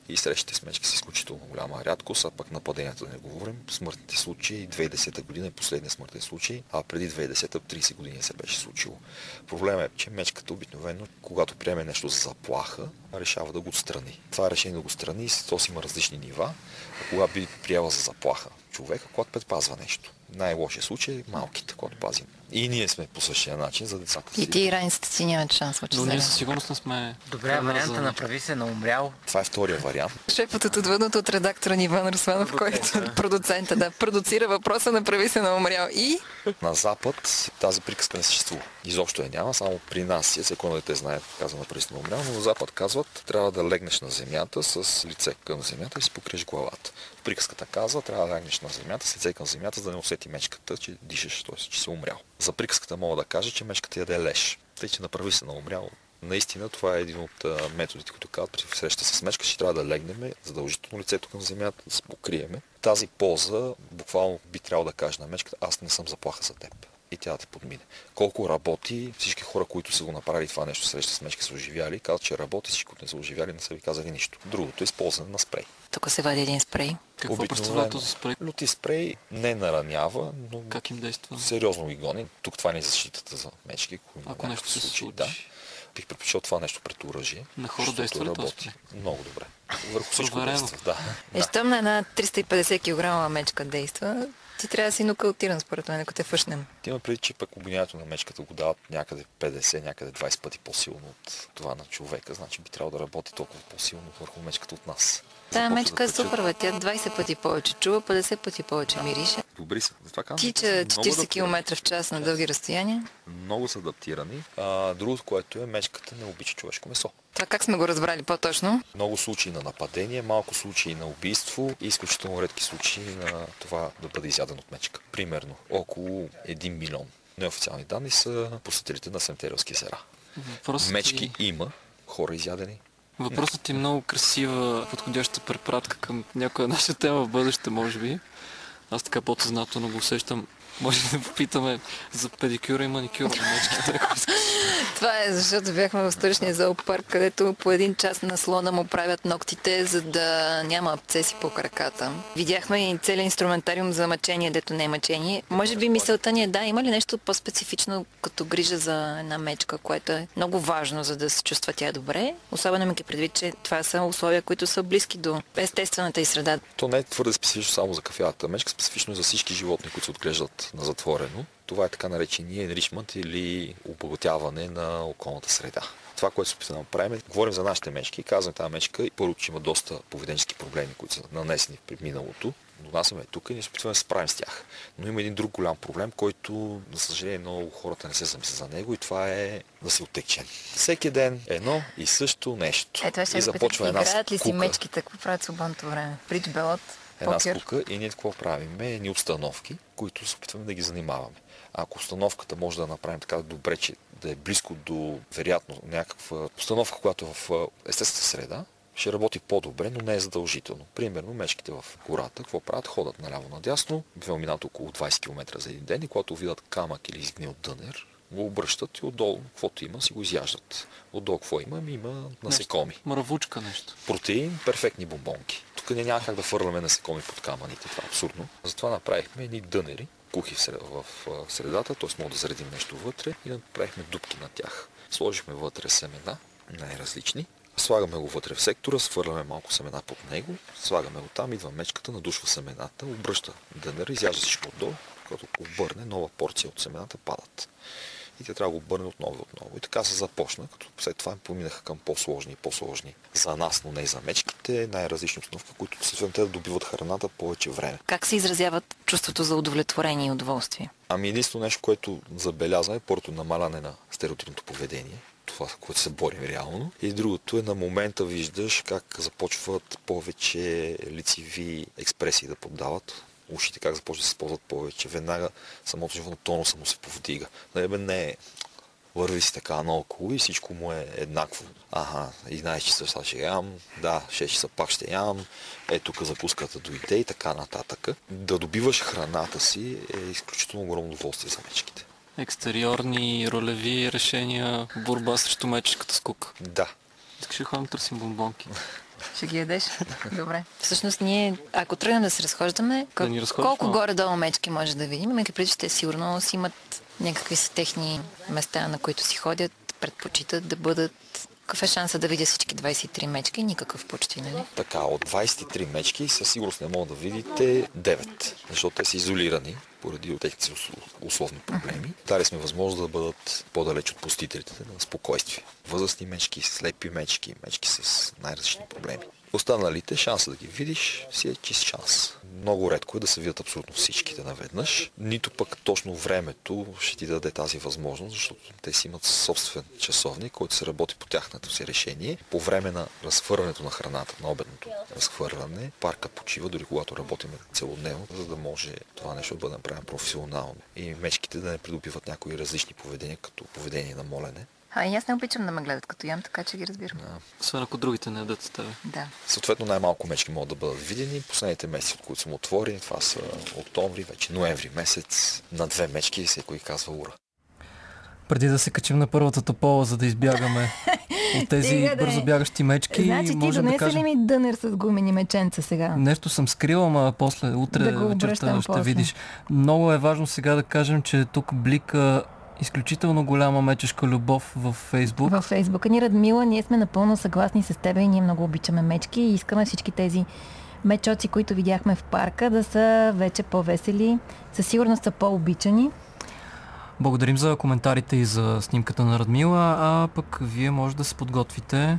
и срещите с мечки са изключително голяма рядкост, а пък нападенията да не говорим. Смъртните случаи, 2010 година е последния смъртен случай, а преди 2010 30 години се беше случило. Проблемът е, че мечката обикновено, когато приеме нещо за заплаха, решава да го отстрани. Това решение да го страни, то си има различни нива. А кога би приела за заплаха човека, когато предпазва нещо. най-лошия случай е малките, когато пазим. И ние сме по същия начин за децата си. И ти и раниците си нямат шанс, че Но ние със сигурност не сме... Добре, варианта за- направи се на умрял. Това е втория вариант. Шепът от отвъдното от редактора ни Иван Русланов, който продуцента, да, продуцира въпроса, направи се на умрял. И На Запад тази приказка не съществува. Изобщо я няма, само при нас е, всеки дете знае, казва на на умрял, но на Запад казват, трябва да легнеш на земята с лице към земята и си покриеш главата. Приказката казва, трябва да легнеш на земята с лице към земята, за да не усети мечката, че дишаш, т.е. че си умрял. За приказката мога да кажа, че мечката яде леш. Тъй, че направи се на умрял. Наистина това е един от методите, които казват при среща с мечка, че трябва да легнем задължително лицето към земята, да се покриеме. Тази поза буквално би трябвало да каже на мечката, аз не съм заплаха за теб. И тя да те подмине. Колко работи, всички хора, които са го направили това нещо, среща с мечка са оживяли, казват, че работи, всички, които не са оживяли, не са ви казали нищо. Другото е използване на спрей. Тук се вади един спрей. Какво Обикновено. представлява този спрей? Лути спрей не наранява, но Как им действа? сериозно ги гони. Тук това не е защитата за мечки. Ако, Ако нещо се случи. Да. Бих предпочел това нещо пред оръжие. На хора защото действа ли този работи. спрей? Много добре. Върху всичко действа. Да. Е, щом на една 350 кг мечка действа, ти трябва да си нокаутиран, според мен, ако те фъшнем. Ти има преди, че пък обвинението на мечката го дават някъде 50, някъде 20 пъти по-силно от това на човека. Значи би трябвало да работи толкова по-силно върху мечката от нас. Тая мечка е супер, бе. Тя 20 пъти повече чува, 50 пъти повече мирише. Добри са. Затова казвам, Тича че са много 40 адаптирани. км в час на дълги разстояния. Много са адаптирани. А, другото, което е, мечката не обича човешко месо. Това как сме го разбрали по-точно? Много случаи на нападение, малко случаи на убийство и изключително редки случаи на това да бъде изяден от мечка. Примерно, около 1 милион неофициални данни са посетителите на Семтериалски езера. Въпросът Мечки ти, има, хора изядени. Въпросът ти е много красива, подходяща препратка към някоя наша тема в бъдеще, може би. Аз така по-съзнателно го усещам. Може да попитаме за педикюра и маникюра на мечките. Това е защото бяхме в столичния зоопарк, където по един час на слона му правят ногтите, за да няма абцеси по краката. Видяхме и целият инструментариум за мъчение, дето не е мъчение. Може би мисълта ни е да, има ли нещо по-специфично като грижа за една мечка, което е много важно, за да се чувства тя добре. Особено имайки предвид, че това са условия, които са близки до естествената и среда. То не е твърде специфично само за кафявата мечка, специфично е за всички животни, които се отглеждат на затворено. Това е така наречения enrichment или обогатяване на околната среда. Това, което се опитваме да направим, е, говорим за нашите мечки, казваме тази мечка и първо, че има доста поведенчески проблеми, които са нанесени при миналото. Донасяме тук и ние се опитваме да се справим с тях. Но има един друг голям проблем, който, за съжаление, много хората не се замислят за него и това е да се оттечем. Всеки ден едно и също нещо. Е, това ще и започва една играят ли си скука. мечките, какво правят свободното време? Бридж белот, една покер. скука и ние какво правим? Едни установки, които се опитваме да ги занимаваме. Ако установката може да направим така добре, че да е близко до, вероятно, някаква установка, която е в а, естествена среда, ще работи по-добре, но не е задължително. Примерно, мешките в гората, какво правят? Ходят наляво-надясно, бива минат около 20 км за един ден и когато видят камък или изгнил дънер, го обръщат и отдолу, каквото има, си го изяждат. Отдолу какво има? Ами има насекоми. Мравучка нещо. Протеин, перфектни бомбонки. Тук ние няма как да фърляме насекоми под камъните, това е абсурдно. Затова направихме едни дънери, кухи в средата, т.е. мога да заредим нещо вътре и направихме дупки на тях. Сложихме вътре семена, най-различни. Слагаме го вътре в сектора, свърляме малко семена под него, слагаме го там, идва мечката, надушва семената, обръща дънера, изяжда всичко отдолу, като обърне, нова порция от семената падат и те трябва да го обърне отново и отново. И така се започна, като след това поминаха към по-сложни и по-сложни за нас, но не и за мечките, най-различни установки, които съответно те да добиват храната повече време. Как се изразяват чувството за удовлетворение и удоволствие? Ами единствено нещо, което забелязваме, първото намаляне на стереотипното поведение, това, с което се борим реално. И другото е на момента виждаш как започват повече лицеви експресии да поддават. Ушите как започват да се ползват повече. Веднага самото животно тонуса му се повдига. Нали, бе, не е върви си така наоколо и всичко му е еднакво. Ага, 11 часа сега ще ям, да, 6 часа пак ще ям, е тук закуската дойде и така нататък. Да добиваш храната си е изключително огромно удоволствие за мечките. Екстериорни, ролеви решения, борба срещу мечешката скука. Да, Искаш ли ходим да търсим бомбонки? (laughs) Ще ги ядеш? Добре. Всъщност ние, ако тръгнем да се разхождаме, Да ни разходиш колко горе-долу мечки може да видим, имайки преди, че те сигурно си имат някакви са техни места, на които си ходят, предпочитат да бъдат Какъв е шанса да видя всички 23 мечки? Никакъв почти, нали? Така, от 23 мечки със сигурност не мога да видите 9, защото те са изолирани поради техните условни проблеми. Дали сме възможност да бъдат по-далеч от посетителите на спокойствие. Възрастни мечки, слепи мечки, мечки с най-различни проблеми. Останалите, шанса да ги видиш си е чист шанс. Много редко е да се видят абсолютно всичките наведнъж. Нито пък точно времето ще ти даде тази възможност, защото те си имат собствен часовник, който се работи по тяхното си решение. По време на разхвърляне на храната, на обедното разхвърляне, парка почива, дори когато работим целодневно, за да може това нещо да бъде направено професионално. И мечките да не придобиват някои различни поведения, като поведение на молене. А и аз не обичам да ме гледат като ям, така че ги разбирам. Освен ако другите не ядат тебе. Да. Съответно най-малко мечки могат да бъдат видени. Последните месеци, от които съм отворени, това са октомври, вече ноември месец. На две мечки всеки казва ура. Преди да се качим на първата топола, за да избягаме (laughs) от тези да е. бързо бягащи мечки, Значи ти можем да донесе кажем... ли ми дънер с гумени меченца сега? Нещо съм скрила, ама после, утре Да вечерта ще после. видиш. Много е важно сега да кажем, че тук блика изключително голяма мечешка любов в Фейсбук. Във Фейсбука ни Радмила, ние сме напълно съгласни с теб и ние много обичаме мечки и искаме всички тези мечоци, които видяхме в парка, да са вече по-весели, със сигурност са по-обичани. Благодарим за коментарите и за снимката на Радмила, а пък вие може да се подготвите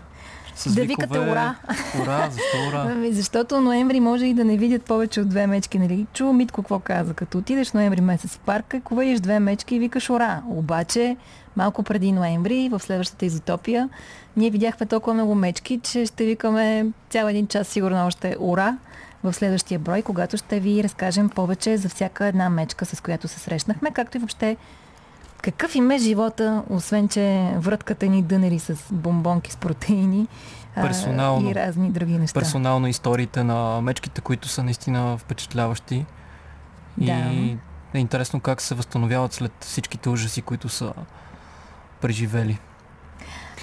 с Да викове... викате ура! Ура, защо ура? (laughs) Ами, защото ноември може и да не видят повече от две мечки, нали? Чува Митко какво каза. Като отидеш ноември месец в парка, ако видиш две мечки и викаш ура. Обаче, малко преди ноември, в следващата изотопия, ние видяхме толкова много мечки, че ще викаме цял един час сигурно още ура в следващия брой, когато ще ви разкажем повече за всяка една мечка, с която се срещнахме, както и въобще какъв им е живота, освен че врътката ни дънери с бомбонки с протеини Персонално. и разни други неща. Персонално историите на мечките, които са наистина впечатляващи. И Да. е интересно как се възстановяват след всичките ужаси, които са преживели.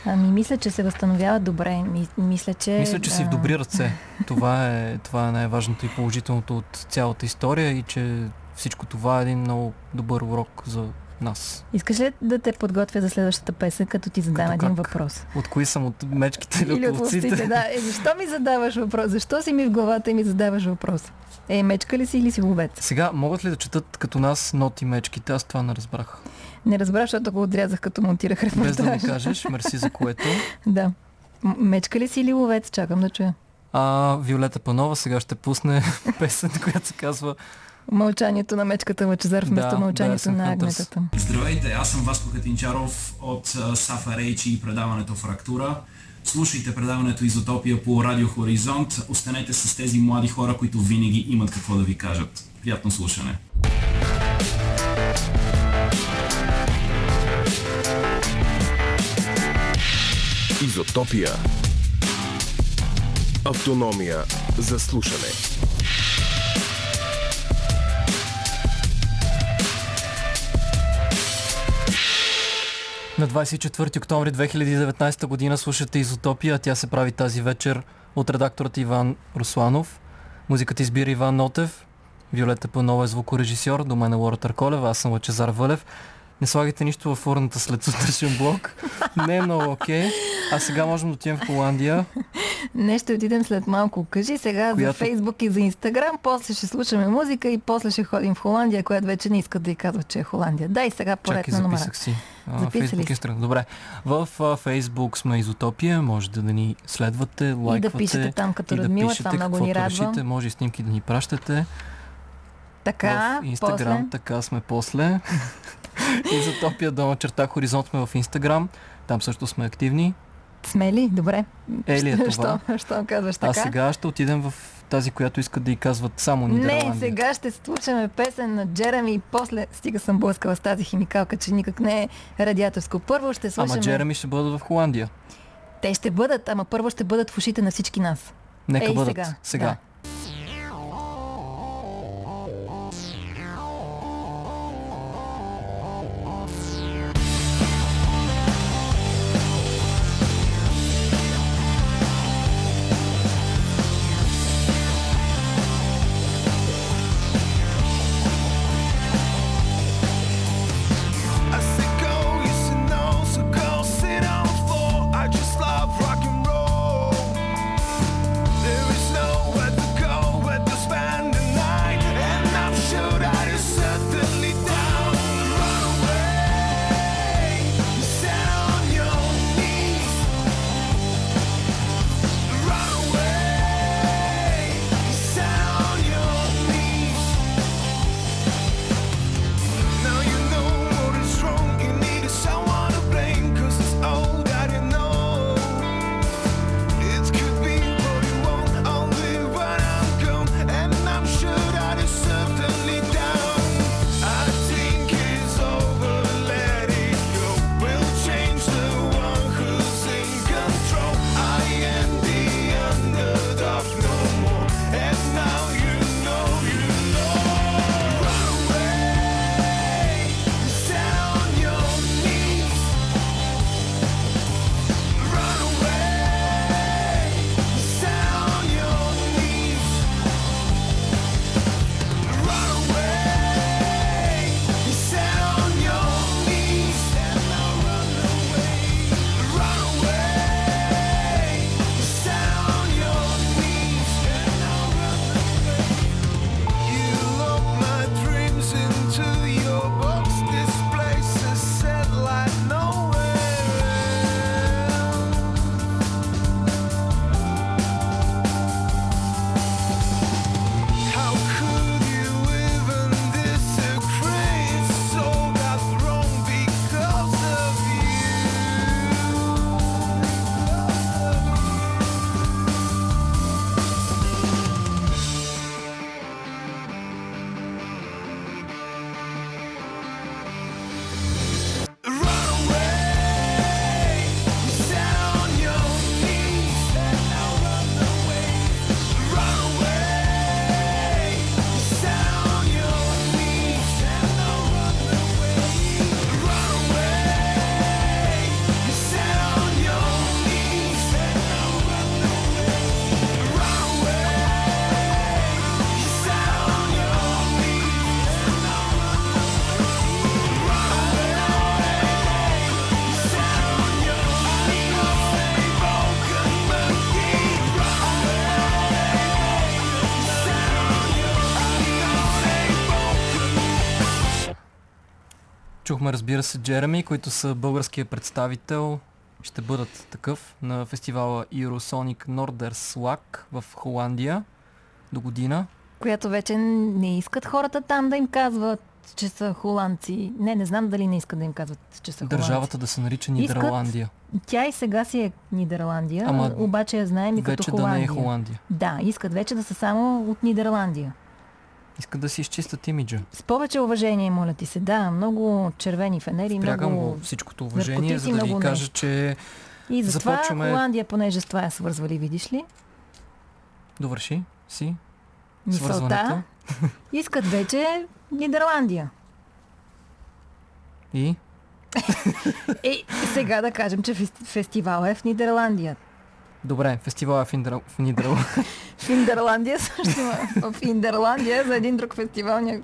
Ами, мисля, че се възстановява добре. Ми, мисля, че... Мисля, че си в добри ръце. (laughs) Това е, това е най-важното и положителното от цялата история и че всичко това е един много добър урок за нас. Искаш ли да те подготвя за следващата песен, като ти задам Като един как? въпрос? От кои съм? От мечките или, Или от ловците, да. Е, защо ми задаваш въпрос? Защо си ми в главата и ми задаваш въпрос? Е, мечка ли си или си ловец? Сега, могат ли да четат като нас ноти мечките? Аз това не разбрах. Не разбрах, защото го отрязах като монтирах Без да ми репортаж. кажеш, мерси за което. (laughs) Да. Мечка ли си или ловец? Чакам да чуя. А Виолета Панова сега ще пусне (laughs) песен, която се казва Мълчанието на мечката Лъчезар вместо Да, мълчанието да, на агнетата. Здравейте, аз съм Васко Катинчаров от Сафа Рейчи и предаването Фрактура. Слушайте предаването Изотопия по Радио Хоризонт. Останете с тези млади хора, които винаги имат какво да ви кажат. Приятно слушане! Изотопия. Автономия за слушане. На 24 октомври 2019 година слушате Изотопия, тя се прави тази вечер от редакторът Иван Русланов. Музиката избира Иван Нотев, Виолета Панова е звукорежисьор, до мен е Лора Търколева, аз съм Лъчезар Вълев. Не слагайте нищо във урната след сутрешен блок. Не е много окей. А сега можем да отидем в Холандия. Не, ще отидем след малко. Кажи сега за Която- Фейсбук и за Инстаграм, после ще слушаме музика и после ще ходим в Холандия, която вече не искат да й казват, че е Холандия. Дай сега поред Чакай, на номера. записах си. Фейсбук е страна. Добре. В Фейсбук сме Изотопия. Можете да ни следвате, лайквате. пишете там като и да Радмила, пишете това много ни радва. Може и снимки да ни пращате. Така, в Инстаграм, после... така сме после. (laughs) Изотопия долна черта Хоризонт сме в Инстаграм. Там също сме активни. Сме ли? Добре. Ели е това. Що, що казваш А така? сега ще отидем в тази, която искат да й казват само Нидерландия. Не, сега ще слушаме песен на Джереми и после стига съм блъскала с тази химикалка, че никак не е радиаторско. Първо ще слушаме... Ама Джереми ще бъдат в Холандия. Те ще бъдат, ама първо ще бъдат в ушите на всички нас. Нека Ей, бъдат сега, сега. да. Разбира се, Джереми, които са българския представител. Ще бъдат такъв на фестивала Eurosonic Norderslag в Холандия до година. Която вече не искат хората там да им казват, че са холандци. Не, не знам дали не искат да им казват, че са холандци. Държавата да се нарича Искат Нидерландия. Тя и сега си е Нидерландия, Ама обаче я знаем и като Вече да Холандия. не е Холандия. Да, искат вече да са само от Нидерландия. Искат да си изчистят имиджа. С повече уважение, моля ти се. Да, много червени фенери, Прягам много... го всичкото уважение, за да ви кажа, че И затова започваме- Холандия, понеже с това я свързвали, видиш ли, довърши си мисълта, свързването. (laughs) искат вече Нидерландия. И (laughs) Е, сега да кажем, че фес- фестивал е в Нидерландия. Добре, фестивал е в, Индра... (laughs) в Индерландия също има. В Индерландия за един друг фестивал ня...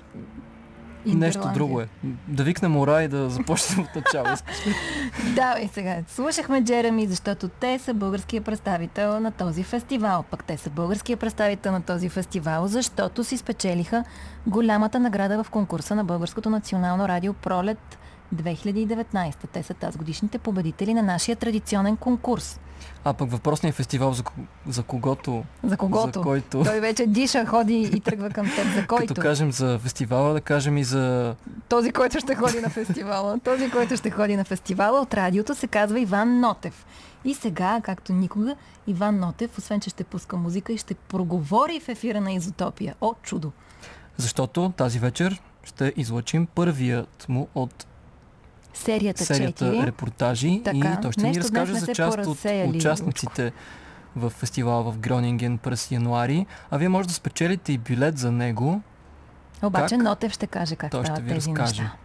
Нещо друго е. Да викнем ура и да започнем от начало. (laughs) Да, и сега. Слушахме Джереми, защото те са българския представител на този фестивал. Пък те са българския представител на този фестивал, защото си спечелиха голямата награда в конкурса на Българското национално радио Пролет 2019. Те са тази годишните победители на нашия традиционен конкурс. А пък въпросният фестивал, за, за когото, За когото? за който, Той вече диша, ходи и тръгва към теб. За който? като кажем за фестивала, да кажем и за Този, който ще ходи на фестивала. Този, който ще ходи на фестивала от радиото се казва Иван Нотев. И сега, както никога, Иван Нотев, освен че ще пуска музика и ще проговори в ефира на Изотопия. О, чудо! Защото тази вечер ще излъчим първият му от Серията, серията 4. репортажи Така, и той ще ни нещо разкаже за част от участниците в фестивала в Гронинген през януари. А вие може да спечелите и билет за него. Обаче Как? Нотев ще каже как Той ще ви тези разкаже. неща.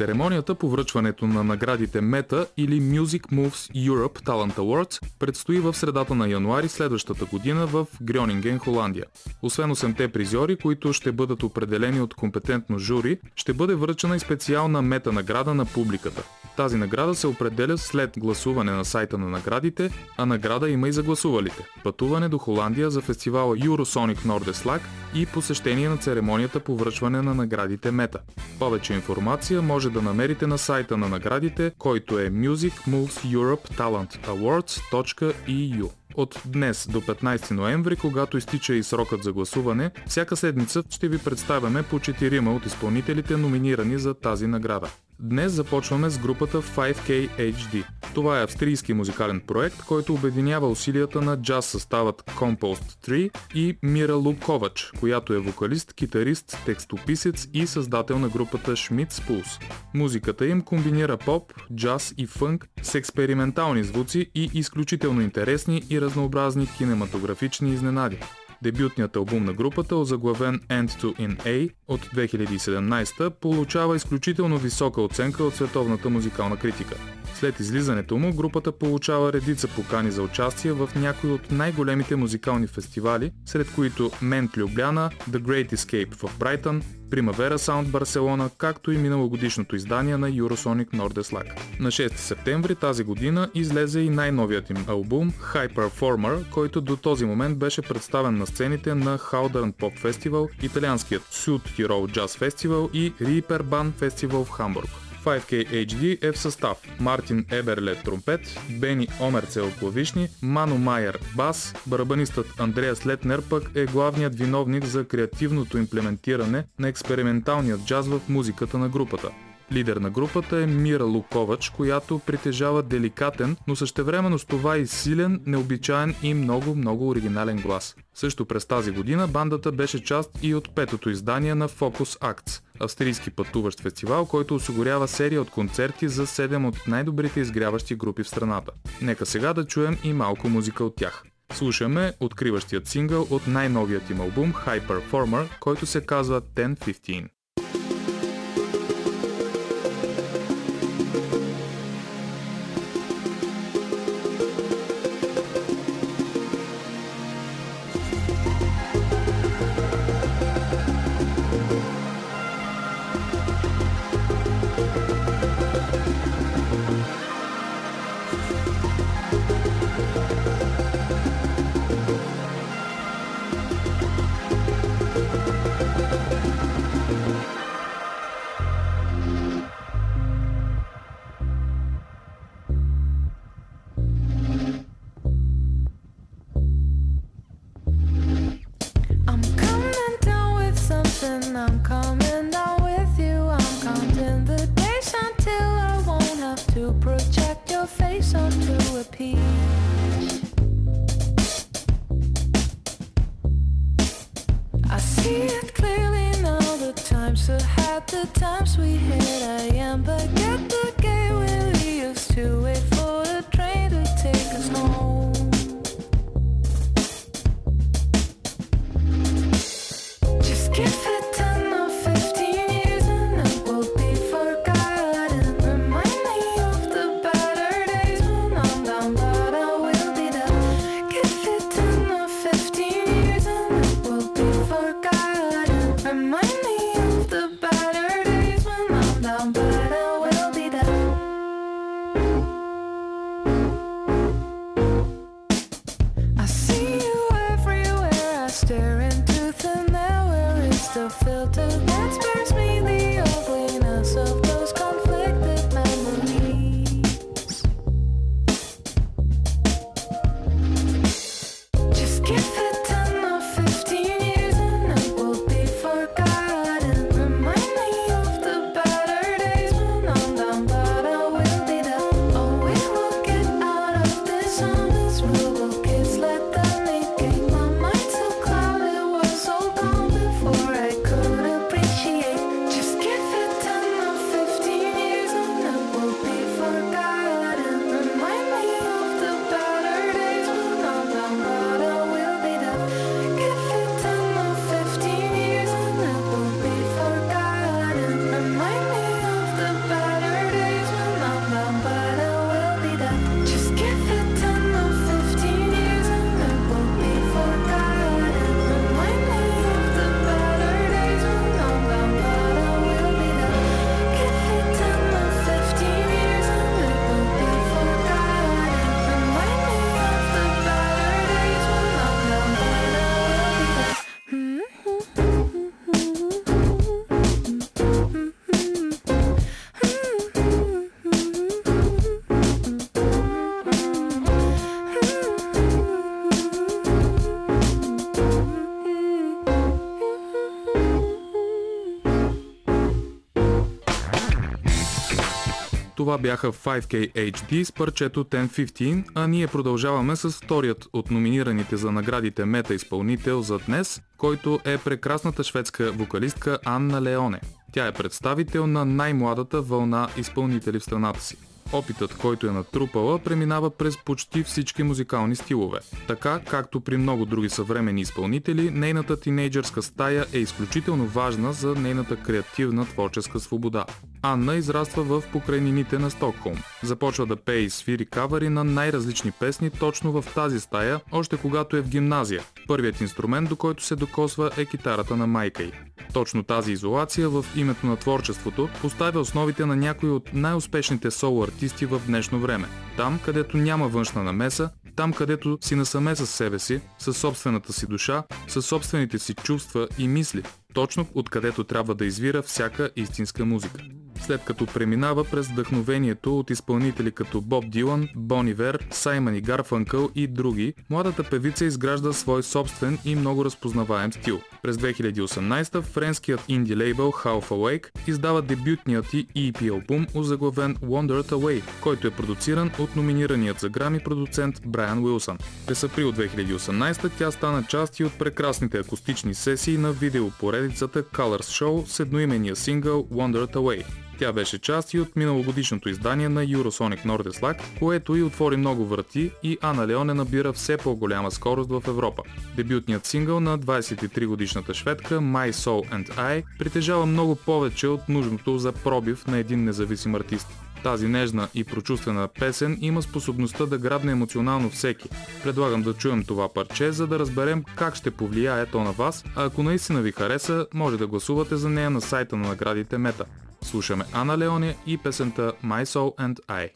Церемонията по връчването на наградите Meta или Music Moves Europe Talent Awards предстои в средата на януари следващата година в Грьонинген, Холандия. Освен 8-те призьори, които ще бъдат определени от компетентно жури, ще бъде връчена и специална мета награда на публиката. Тази награда се определя след гласуване на сайта на наградите, а награда има и за гласувалите. Пътуване до Холандия за фестивала Eurosonic Nordeslag и посещение на церемонията по връчване на наградите Мета. Повече информация може да намерите на сайта на наградите, който е musicmoveseuropetalentawards.eu. От днес до 15 ноември, когато изтича и срокът за гласуване, всяка седмица ще ви представяме по 4 от изпълнителите номинирани за тази награда. Днес започваме с групата 5K HD. Това е австрийски музикален проект, който обединява усилията на джаз съставът Compost 3 и Мира Луковач, която е вокалист, китарист, текстописец и създател на групата Schmitz Pulse. Музиката им комбинира поп, джаз и фънк с експериментални звуци и изключително интересни и разнообразни кинематографични изненади. Дебютният албум на групата, озаглавен End to in A от 2017, получава изключително висока оценка от световната музикална критика. След излизането му, групата получава редица покани за участие в някои от най-големите музикални фестивали, сред които Мент Любляна, The Great Escape в Брайтън, Примавера Саунд Барселона, както и миналогодишното издание на Eurosonic Nordeslag. На 6 септември тази година излезе и най-новият им албум High Performer, който до този момент беше представен на сцените на Howdern Pop Festival, италианският Sud Tirol Jazz Festival и Reeperbahn Festival в Хамбург. 5K HD е в състав Мартин Еберле тромпет, Бени Омерцел клавишни, Мано Майер бас, барабанистът Андреас Летнер пък е главният виновник за креативното имплементиране на експерименталният джаз в музиката на групата. Лидер на групата е Мира Луковач, която притежава деликатен, но същевременно с това и силен, необичаен и много-много оригинален глас. Също през тази година бандата беше част и от петото издание на Focus Acts, австрийски пътуващ фестивал, който осигурява серия от концерти за 7 от най-добрите изгряващи групи в страната. Нека сега да чуем и малко музика от тях. Слушаме откриващият сингъл от най-новият им албум High Performer, който се казва 1015. Това бяха 5K HD с парчето 1015, а ние продължаваме с вторият от номинираните за наградите мета изпълнител за днес, който е прекрасната шведска вокалистка Анна Леоне. Тя е представител на най-младата вълна изпълнители в страната си. Опитът, който е натрупала, преминава през почти всички музикални стилове. Така, както при много други съвремени изпълнители, нейната тинейджърска стая е изключително важна за нейната креативна творческа свобода. Анна израства в покрайнините на Стокхолм. Започва да пее и свири кавари на най-различни песни точно в тази стая, още когато е в гимназия. Първият инструмент, до който се докосва е китарата на майка й. Точно тази изолация в името на творчеството поставя основите на някои от най-успешните соло артисти в днешно време. Там, където няма външна намеса, там, където си насаме с себе си, със собствената си душа, със собствените си чувства и мисли, точно откъдето трябва да извира всяка истинска музика. След като преминава през вдъхновението от изпълнители като Боб Дилан, Бони Вер, Саймън и Гарфанкъл и други, младата певица изгражда свой собствен и много разпознаваем стил. През 2018 френският инди лейбъл Half Awake издава дебютният и EP албум, озаглавен Wandered Away, който е продуциран от номинираният за грами продуцент Брайан Уилсън. През април 2018 тя стана част и от прекрасните акустични сесии на видеопоредицата Colors Show с едноимения сингъл Wandered Away. Тя беше част и от миналогодишното издание на Eurosonic Nordislak, което и отвори много врати и Ана Леоне набира все по-голяма скорост в Европа. Дебютният сингъл на 23 годишната шведка My Soul and I притежава много повече от нужното за пробив на един независим артист. Тази нежна и прочувствена песен има способността да грабне емоционално всеки. Предлагам да чуем това парче, за да разберем как ще повлияе то на вас, а ако наистина ви хареса, може да гласувате за нея на сайта на наградите Мета. Слушаме Ана Леоне и песента My Soul and I.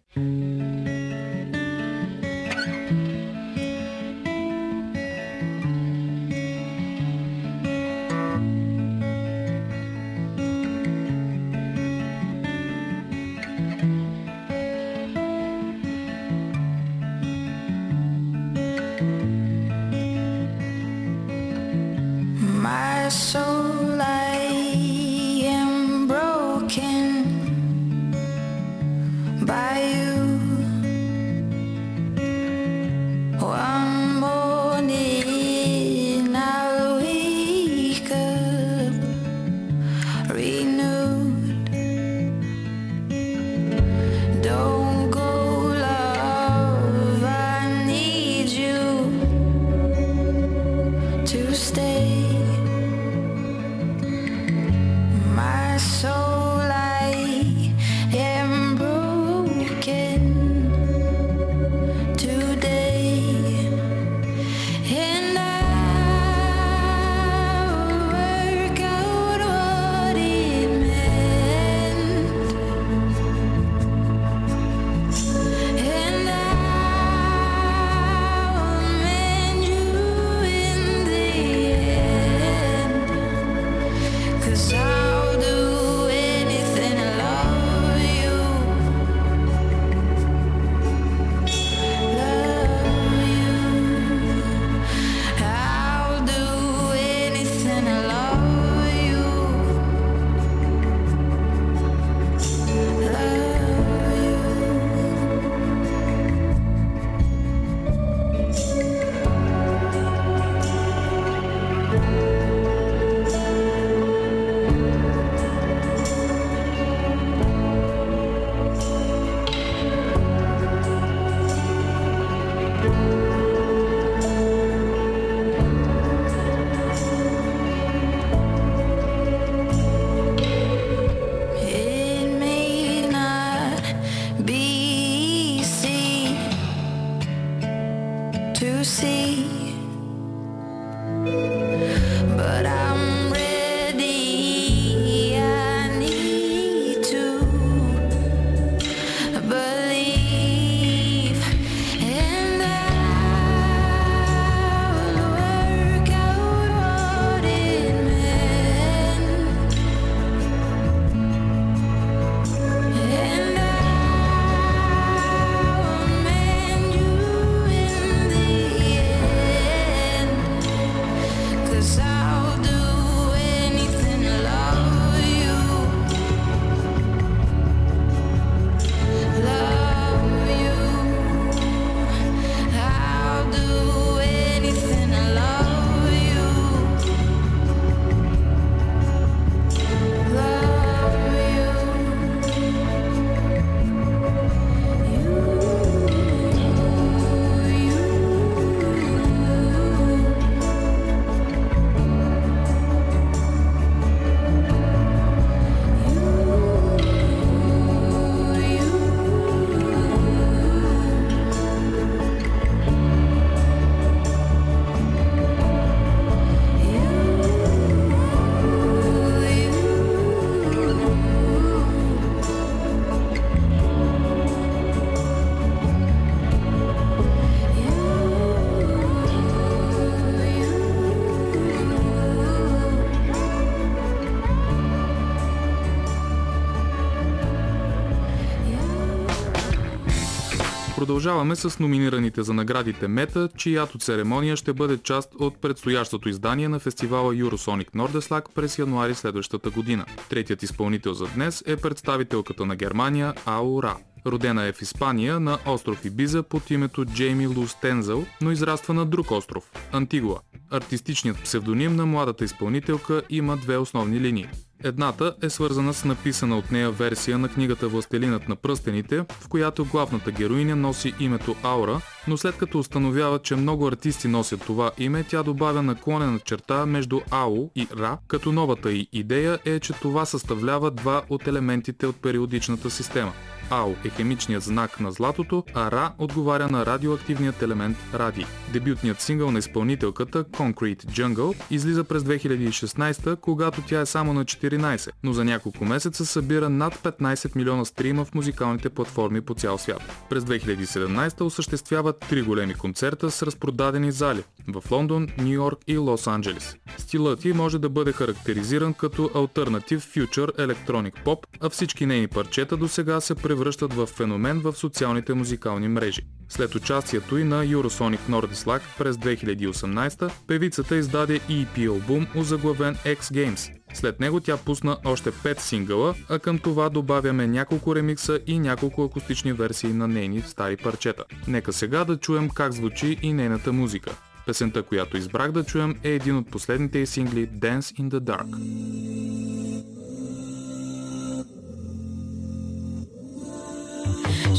Продължаваме с номинираните за наградите Мета, чиято церемония ще бъде част от предстоящото издание на фестивала Eurosonic Nordeslag през януари следващата година. Третият изпълнител за днес е представителката на Германия Аура. Родена е в Испания на остров Ибиза под името Джейми Лу Стензъл, но израства на друг остров – Антигуа. Артистичният псевдоним на младата изпълнителка има две основни линии. Едната е свързана с написана от нея версия на книгата Властелинът на пръстените, в която главната героиня носи името Аура, но след като установява, че много артисти носят това име, тя добавя наклонена черта между Ау и Ра, като новата й идея е, че това съставлява два от елементите от периодичната система. АО е химичният знак на златото, а Ра отговаря на радиоактивният елемент радий. Дебютният сингъл на изпълнителката Concrete Jungle излиза през 2016, когато тя е само на 14, но за няколко месеца събира над 15 милиона стрима в музикалните платформи по цял свят. През 2017 осъществява три големи концерта с разпродадени зали в Лондон, Нью Йорк и Лос Анджелес. Стилът ти може да бъде характеризиран като альтернатив фьючер електроник поп, а всички нейни парчета до сега се превръщат в феномен в социалните музикални мрежи. След участието и на Eurosonic Nordislag през 2018, певицата издаде EP албум, озаглавен X Games. След него тя пусна още 5 сингъла, а към това добавяме няколко ремикса и няколко акустични версии на нейни стари парчета. Нека сега да чуем как звучи и нейната музика. Песента, която избрах да чуем е един от последните й сингли Dance in the Dark.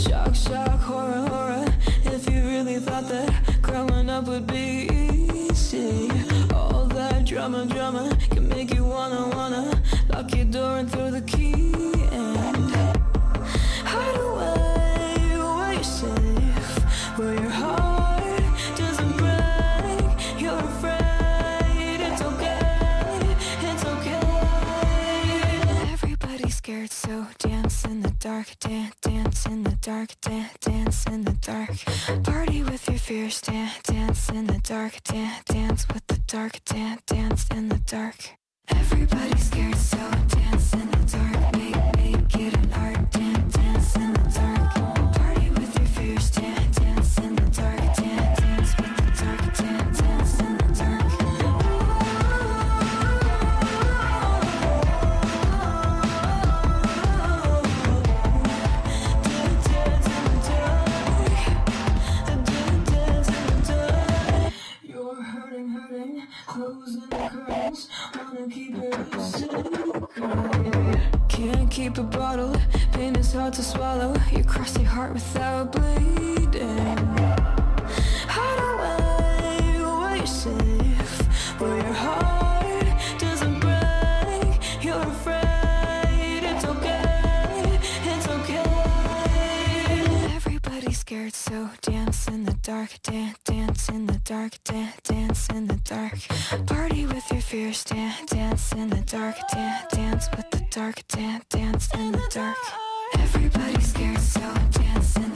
Shock, shock, horror, horror. If you really thought that growing up would be easy, drama, drama can make you wanna, wanna lock your door and throw the key scared, so dance in the dark, dance, dance in the dark, dance, dance in the dark. Party with your fears, dance, dance in the dark, dance, dance with the dark, dance, dance in the dark. Everybody's scared, so dance in the dark, make, make it an art, dance, dance in the dark. Can't keep it bottled, pain is hard to swallow. You cross your heart without bleeding. Away where you're safe, where your heart scared, so dance in the dark, dance, dance in the dark, dance, dance in the dark. Party with your fears, dance, dance in the dark, dance, dance with the dark, dance, dance in the dark. Everybody's scared, so dance in the dark,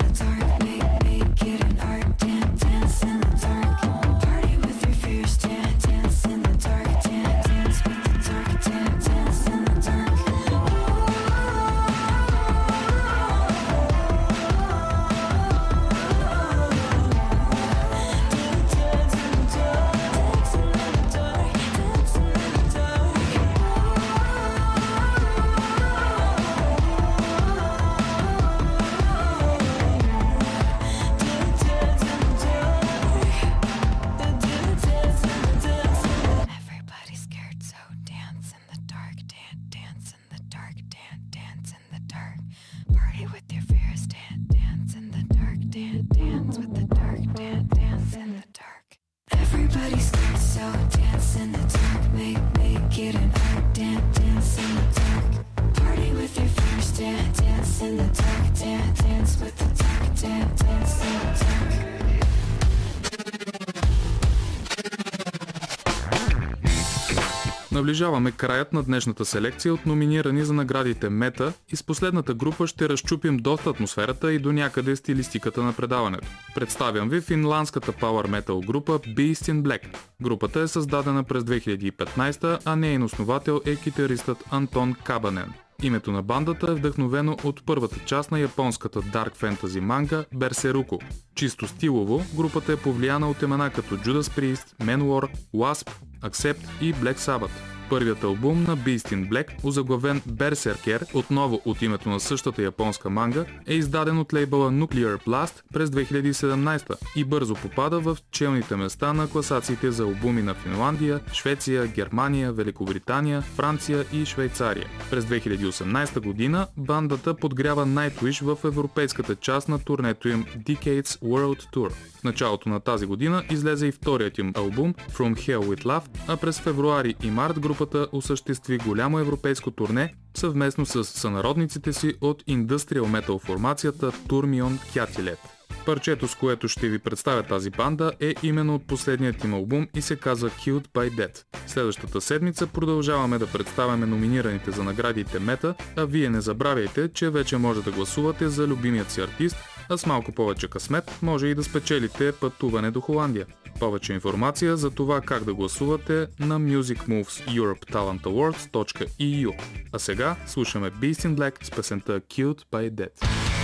Наближаваме краят на днешната селекция от номинирани за наградите Мета и с последната група ще разчупим доста атмосферата и до някъде стилистиката на предаването. Представям ви финландската Power Metal група Beast in Black. Групата е създадена през 2015, а нейн основател е китаристът Антон Кабанен. Името на бандата е вдъхновено от първата част на японската дарк фентази манга Берсеруко. Чисто стилово, групата е повлияна от имена като Judas Priest, Manowar, Wasp, Accept и Black Sabbath. Първият албум на Beast in Black, озаглавен Berserker, отново от името на същата японска манга, е издаден от лейбъла Nuclear Blast през 2017 и бързо попада в челните места на класациите за албуми на Финландия, Швеция, Германия, Великобритания, Франция и Швейцария. През 2018 година бандата подгрява Nightwish в европейската част на турнето им Decades World Tour. В началото на тази година излезе и вторият им албум From Hell with Love, а през февруари и март групата осъществи голямо европейско турне съвместно с сънародниците си от индустриал метал формацията Turmion Кятилет. Парчето, с което ще ви представя тази банда е именно от последният им албум и се казва Killed by Death. Следващата седмица продължаваме да представяме номинираните за наградите Мета, а вие не забравяйте, че вече може да гласувате за любимият си артист, а с малко повече късмет може и да спечелите пътуване до Холандия. Повече информация за това как да гласувате на musicmoveseuropetalentawards.eu. А сега слушаме Beast in Black с песента Killed by Death.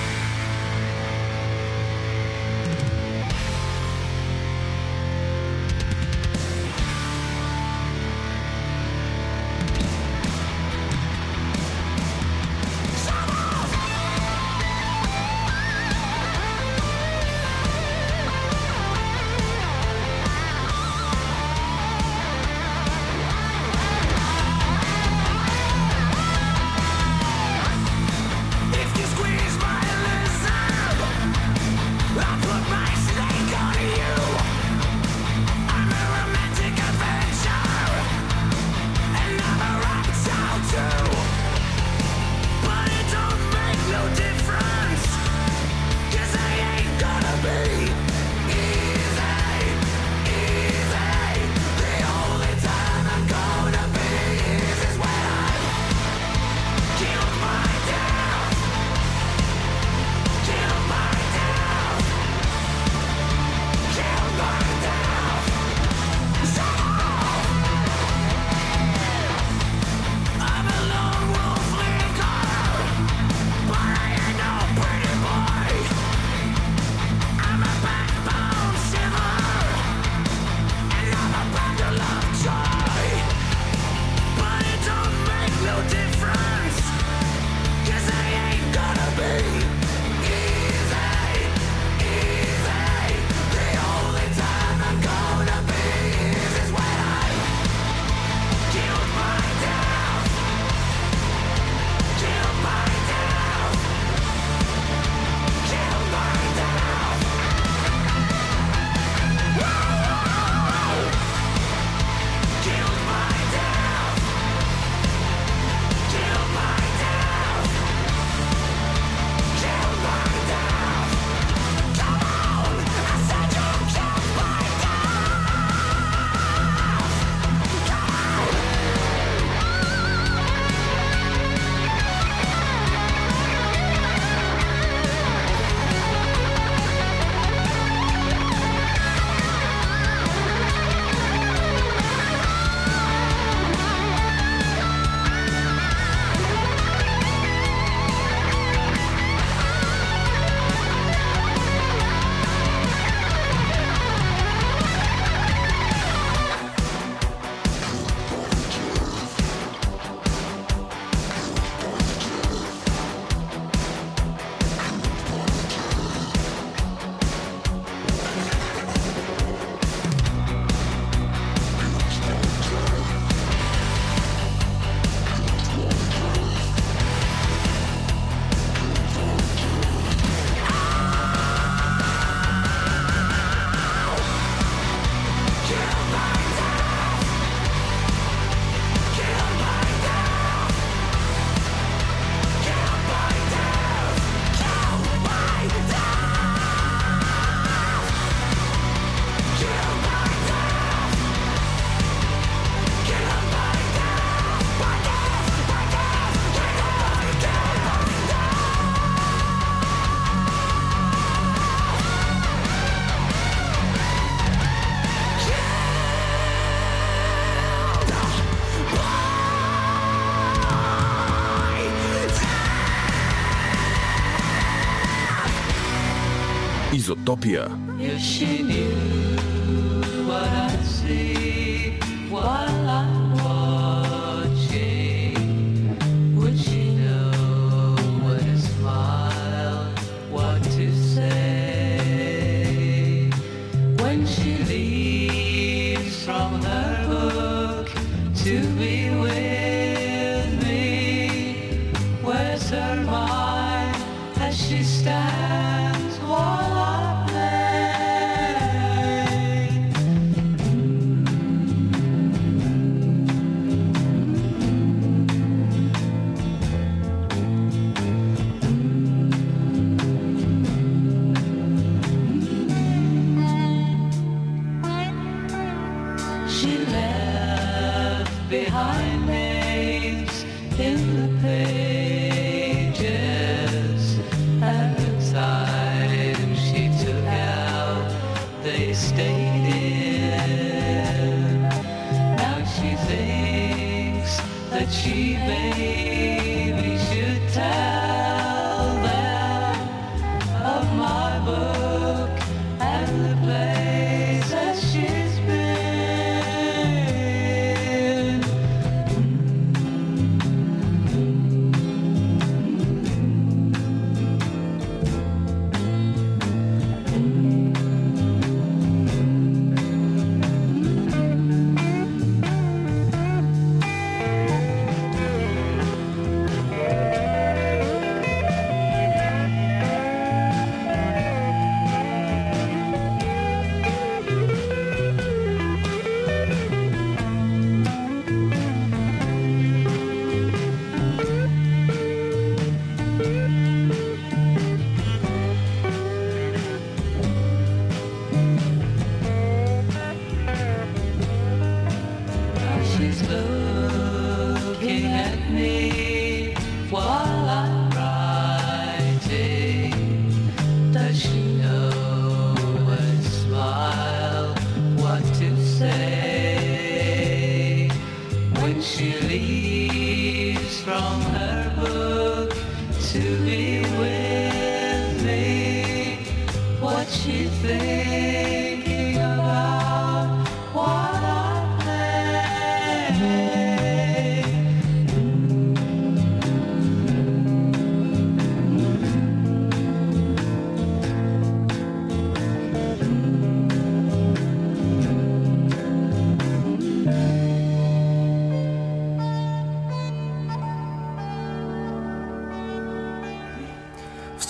Изотопия.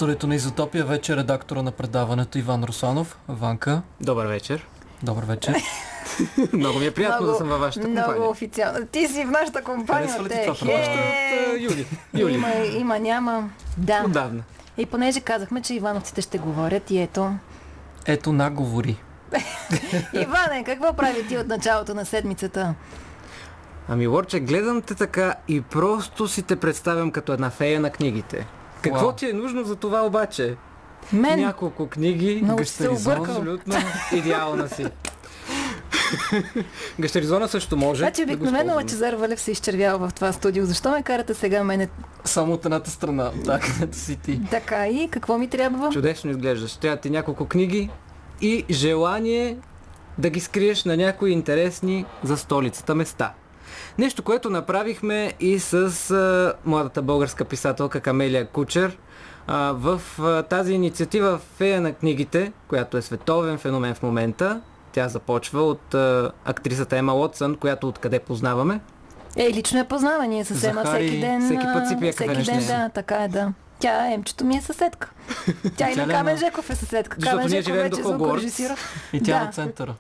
Студиото на Изотопия вече е редактора на предаването Иван Русанов. Ванка, Добър вечер. добър вечер. (laughs) Много ми е приятно да съм във вашата Много компания. официално. Ти си в нашата компания. Харесва ли ти това? Хе! От, а, Юли. Юли. Има, има, няма. Да. Отдавна. И понеже казахме, че Ивановците ще говорят и ето. Ето наговори. (laughs) Иване, какво прави ти от началото на седмицата? Ами, Лорче, гледам те така и просто си те представям като една фея на книгите. Какво ти е нужно за това обаче? Мен? Няколко книги. Гъщеризон. Абсолютно идеална си. (laughs) Гащеризона също може. Значи обикновено. Лачезар Валев се изчервява в това студио. Защо ме карате сега мене Само от едната страна, да, където си ти. така и какво ми трябва? Чудесно изглеждаш. Трябва ти няколко книги и желание да ги скриеш на някои интересни за столицата места. Нещо, което направихме и с а, младата българска писателка Камелия Кучер а, в а, тази инициатива Фея на книгите, която е световен феномен в момента. Тя започва от а, актрисата Ема Лотсън, която откъде познаваме. Е, лично я познава. Ние със Ема всеки ден. всеки път си пие Всеки с ден, да, така е, да. Тя, Емчето ми е съседка. (laughs) Тя и на Камен е на- Жеков е съседка. Защото Камен ние Жеков живеем вече звукорежисира. И тя Да. на центъра.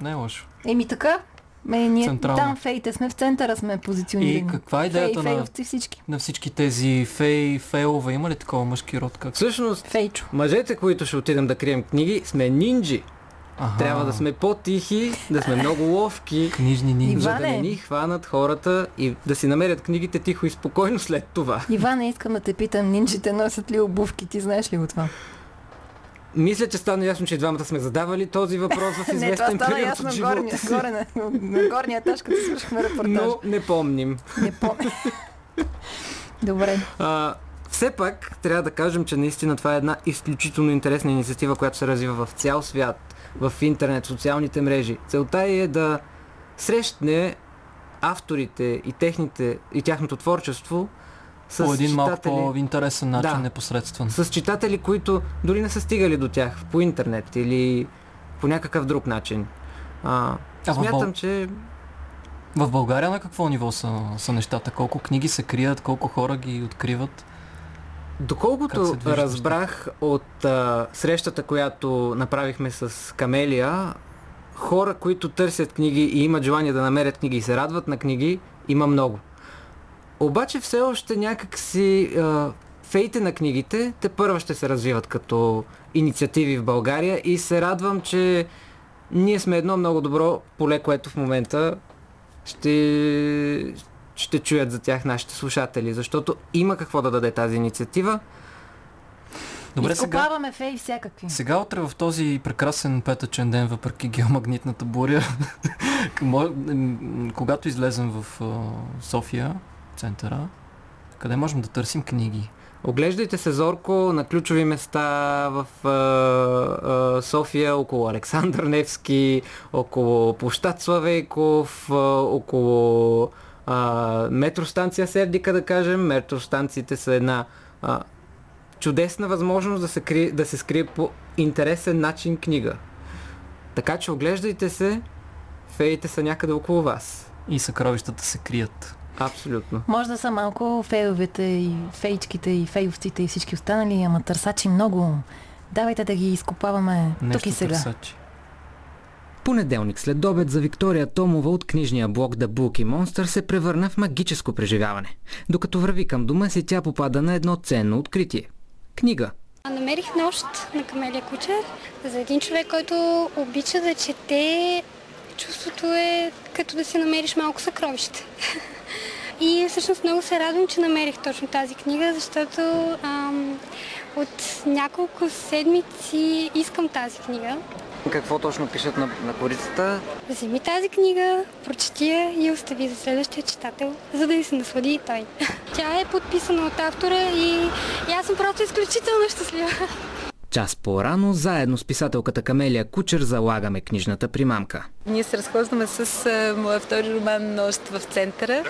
Не е лошо. Еми така. Ме, ние Централно. там феите сме в центъра сме позиционирани. И каква е идеята Фей, на- фейловци всички. На всички тези фей, фейлове има ли такова мъжки род? Как? Всъщност, Фейчо. мъжете, които ще отидем да крием книги, сме нинджи. Аха. Трябва да сме по-тихи, да сме много ловки, Книжни нинджи. за да Иване. не ни хванат хората и да си намерят книгите тихо и спокойно след това. Иване, искам да те питам, нинджите носят ли обувки? Ти знаеш ли го това? Мисля, че стана ясно, че двамата сме задавали този въпрос в (laughs) Не, това известен стана период ясно от горния, живота си. горе на, на горния етаж, като свършихме репортаж. Но не помним. Не помня. (laughs) Добре. А, Все пак трябва да кажем, че наистина това е една изключително интересна инициатива, която се развива в цял свят, в интернет, социалните мрежи. Целта е да срещне авторите и, техните, и тяхното творчество с По един малко читатели, по-интересен начин, Да. непосредствен. с читатели, които дори не са стигали до тях по интернет или по някакъв друг начин. А, А смятам, Бъл- че В България на какво ниво са, са нещата? Колко книги се крият, колко хора ги откриват? Доколкото разбрах от а, срещата, която направихме с Камелия, хора, които търсят книги и имат желание да намерят книги и се радват на книги, има много. Обаче все още някак си а, феите на книгите те първа ще се развиват като инициативи в България и се радвам, че ние сме едно много добро поле, което в момента ще, ще чуят за тях нашите слушатели, защото има какво да даде тази инициатива. Добре, сега, Изкопаваме фей всякакви. сега утре в този прекрасен петъчен ден, въпреки геомагнитната буря, (laughs) когато излезем в София, центъра, къде можем да търсим книги? Оглеждайте се зорко на ключови места в а, а, София, около Александър Невски, около площад Славейков, а, около а, метростанция Сердика, да кажем. Метростанциите са една а, чудесна възможност да се, кри, да се скрие по интересен начин книга. Така че оглеждайте се, феите са някъде около вас. И съкровищата се крият. Абсолютно. Може да са малко фейловете и фейчките и фейловците и всички останали, ама търсачи много. Давайте да ги изкопаваме Нещо тук и сега. търсачи. Понеделник след обед за Виктория Томова от книжния блог The Book Monster се превърна в магическо преживяване. Докато върви към дома си, тя попада на едно ценно откритие. Книга. Намерих нощ на Камелия Кучер за един човек, който обича да чете. Чувството е като да си намериш малко съкровище. (laughs) И всъщност много се радвам, че намерих точно тази книга, защото ам, от няколко седмици искам тази книга. Какво точно пишат на, на корицата? Вземи тази книга, прочети я и остави за следващия читател, за да ви се наслади и той. (laughs) Тя е подписана от автора и, и аз съм просто изключително щастлива. Час по-рано, заедно с писателката Камелия Кучер залагаме книжната примамка. Ние се разхождаме с а, моя втори роман Нощ в центъра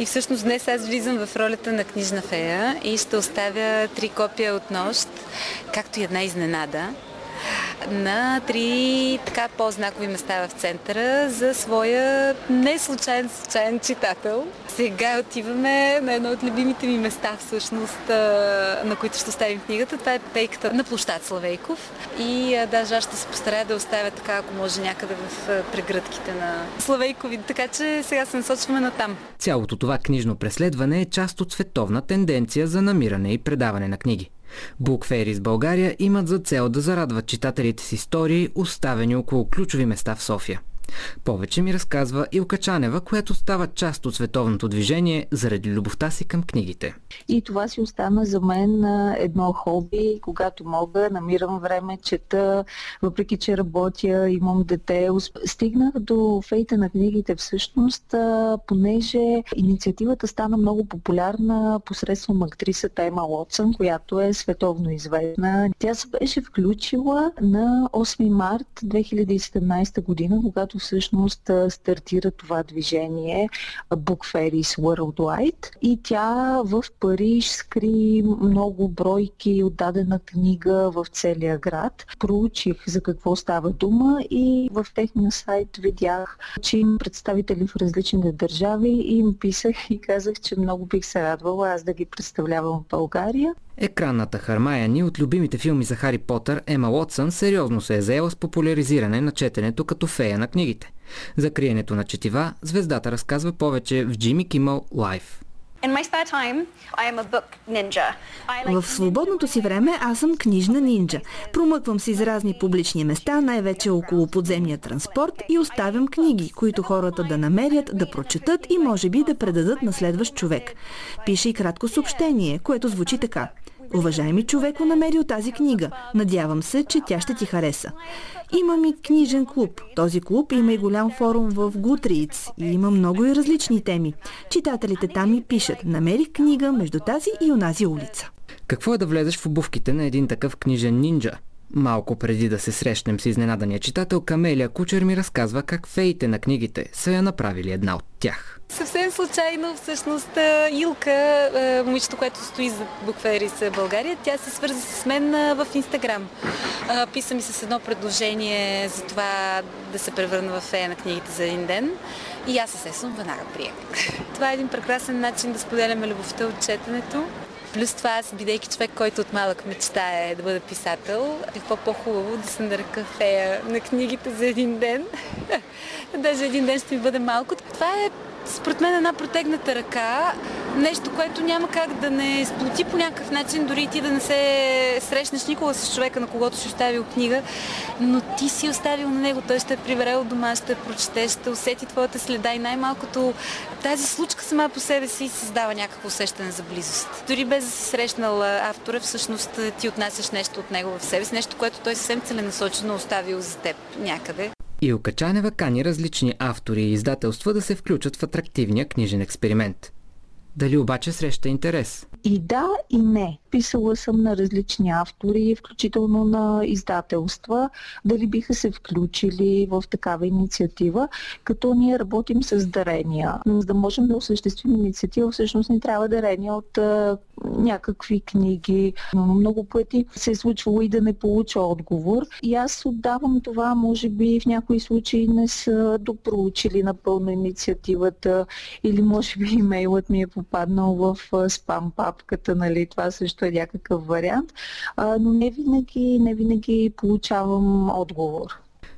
и всъщност днес аз влизам в ролята на книжна фея и ще оставя три копия от Нощ, както и една изненада на три така по-знакови места в центъра за своя не случайен случайен читател. Сега отиваме на едно от любимите ми места всъщност, на които ще оставим книгата. Това е пейката на площад Славейков и даже аз ще се постарая да оставя така, ако може някъде в прегръдките на Славейкови, така че сега се насочваме на там. Цялото това книжно преследване е част от световна тенденция за намиране и предаване на книги. Букфери с България имат за цел да зарадват читателите с истории, оставени около ключови места в София. Повече ми разказва Илка Чанева, която става част от световното движение заради любовта си към книгите. И това си остана за мен едно хоби. Когато мога, намирам време, чета, въпреки че работя, имам дете. Стигнах до фейта на книгите всъщност, понеже инициативата стана много популярна посредством актрисата Ема Лотсън, която е световно известна. Тя се беше включила на 8 март 2017 година, когато всъщност а, стартира това движение Book Fairies Worldwide и тя в Париж скри много бройки от дадена книга в целия град. Проучих за какво става дума и в техния сайт видях, че има представители в различните държави и им писах и казах, че много бих се радвала аз да ги представлявам в България. Екранната Хармаяни от любимите филми за Хари Потър Ема Уотсън сериозно се е заела с популяризиране на четенето като фея на книгите. За криенето на четива, звездата разказва повече в Джимми Кимъл Лайф. В свободното си време аз съм книжна нинджа. Промъквам се из разни публични места, най-вече около подземния транспорт и оставям книги, които хората да намерят, да прочетат и може би да предадат на следващ човек. Пише и кратко съобщение, което звучи така. Уважаеми човеко, намерил тази книга. Надявам се, че тя ще ти хареса. Имам и книжен клуб. Този клуб има и голям форум в Goodreads и има много и различни теми. Читателите там ми пишат. Намерих книга между тази и онази улица. Какво е да влезеш в обувките на един такъв книжен нинджа? Малко преди да се срещнем с изненадания читател, Камелия Кучер ми разказва как феите на книгите са я направили една от тях. Съвсем случайно, всъщност, Илка, момичето, което стои за буквери с България, тя се свърза с мен в Инстаграм. Писа ми с едно предложение за това да се превърна в фея на книгите за един ден. И аз естествено веднага приех. (laughs) Това е един прекрасен начин да споделяме любовта от четенето. Плюс това аз, бидейки човек, който от малък мечтае да бъда писател, какво по-хубаво да се нарека фея на книгите за един ден. (laughs) Даже един ден ще ми бъде малко. Това е според мен една протегната ръка, нещо, което няма как да не сплоти по някакъв начин, дори ти да не се срещнеш никога с човека, на когото си оставил книга, но ти си оставил на него, той ще е прибере от дома, ще прочете, ще усети твоята следа и най-малкото тази случка сама по себе си създава някакво усещане за близост. Дори без да си срещнал автора, всъщност ти отнасяш нещо от него в себе си, нещо, което той съвсем целенасочено оставил за теб някъде. Илка Чанева кани различни автори и издателства да се включат в атрактивния книжен експеримент. Дали обаче среща интерес? И да, и не. Писала съм на различни автори, включително на издателства, дали биха се включили в такава инициатива, като ние работим с дарения. За да можем да осъществим инициатива, всъщност ни трябва дарения от а, някакви книги. Но много пъти се е случвало и да не получа отговор. И аз отдавам това, може би в някои случаи не са допроучили напълно инициативата или може би имейлът ми е попаднал в спам папката, нали, това също е някакъв вариант, а, но не винаги, не винаги получавам отговор.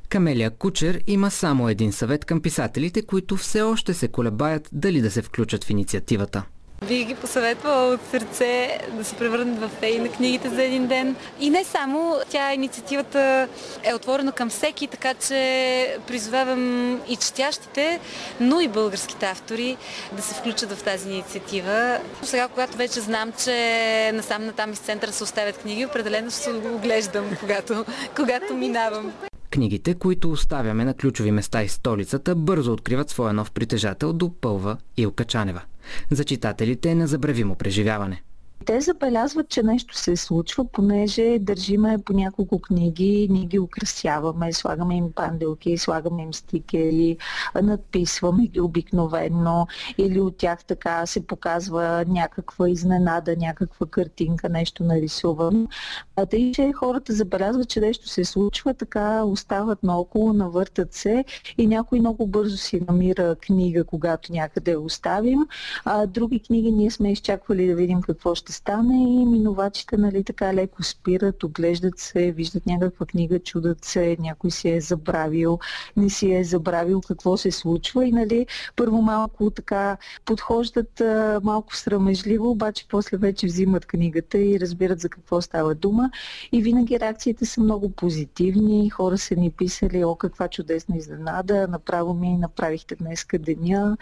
Камелия Кучер има само един съвет към писателите, които все още се колебаят дали да се включат в инициативата. Бих ги посъветвала от сърце да се превърнат в феи на книгите за един ден. И не само, тя инициативата е отворена към всеки, така че призовавам и четящите, но и българските автори да се включат в тази инициатива. Сега, когато вече знам, че насам натам из центъра се оставят книги, определено ще го оглеждам, (laughs) когато, когато минавам. Книгите, които оставяме на ключови места из столицата, бързо откриват своя нов притежател, допълва Илка Чанева. За читателите е незабравимо преживяване. Те забелязват, че нещо се случва, понеже държиме по няколко книги, ние ги украсяваме, слагаме им панделки, слагаме им стикери, надписваме ги обикновено или от тях така се показва някаква изненада, някаква картинка, нещо нарисувано. А тъй, че хората забелязват, че нещо се случва, така остават наоколо, навъртат се и някой много бързо си намира книга, когато някъде я оставим. А други книги ние сме изчаквали да видим какво ще стане и минувачите нали, така леко спират, оглеждат се, виждат някаква книга, чудат се, някой си е забравил, не си е забравил какво се случва и нали, първо малко така подхождат а, малко срамежливо, обаче после вече взимат книгата и разбират за какво става дума. И винаги реакциите са много позитивни, хора са ни писали, о каква чудесна изненада, направо ми направихте днеска деня,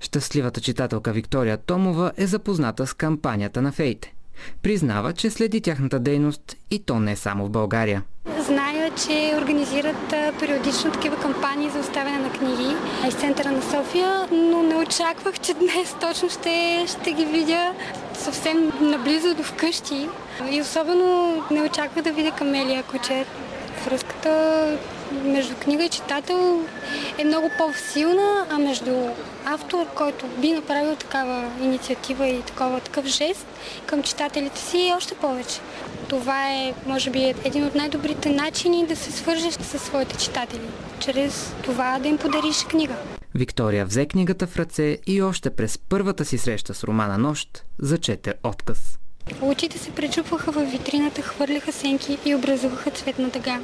Щастливата читателка Виктория Томова е запозната с кампанията на феите. Признава, че следи тяхната дейност и то не само в България. Зная, че организират периодично такива кампании за оставяне на книги из центъра на София, но не очаквах, че днес точно ще, ще ги видя съвсем наблизо до вкъщи. И особено не очаквах да видя Камелия Кучер. Връзката между книга и читател е много по-силна, а между автор, който би направил такава инициатива и такова, такъв жест към читателите си е още повече. Това е, може би, един от най-добрите начини да се свържеш със своите читатели, чрез това да им подариш книга. Виктория взе книгата в ръце и още през първата си среща с романа Нощ зачете отказ. Очите се пречупваха във витрината, хвърляха сенки и образуваха цветна дъга.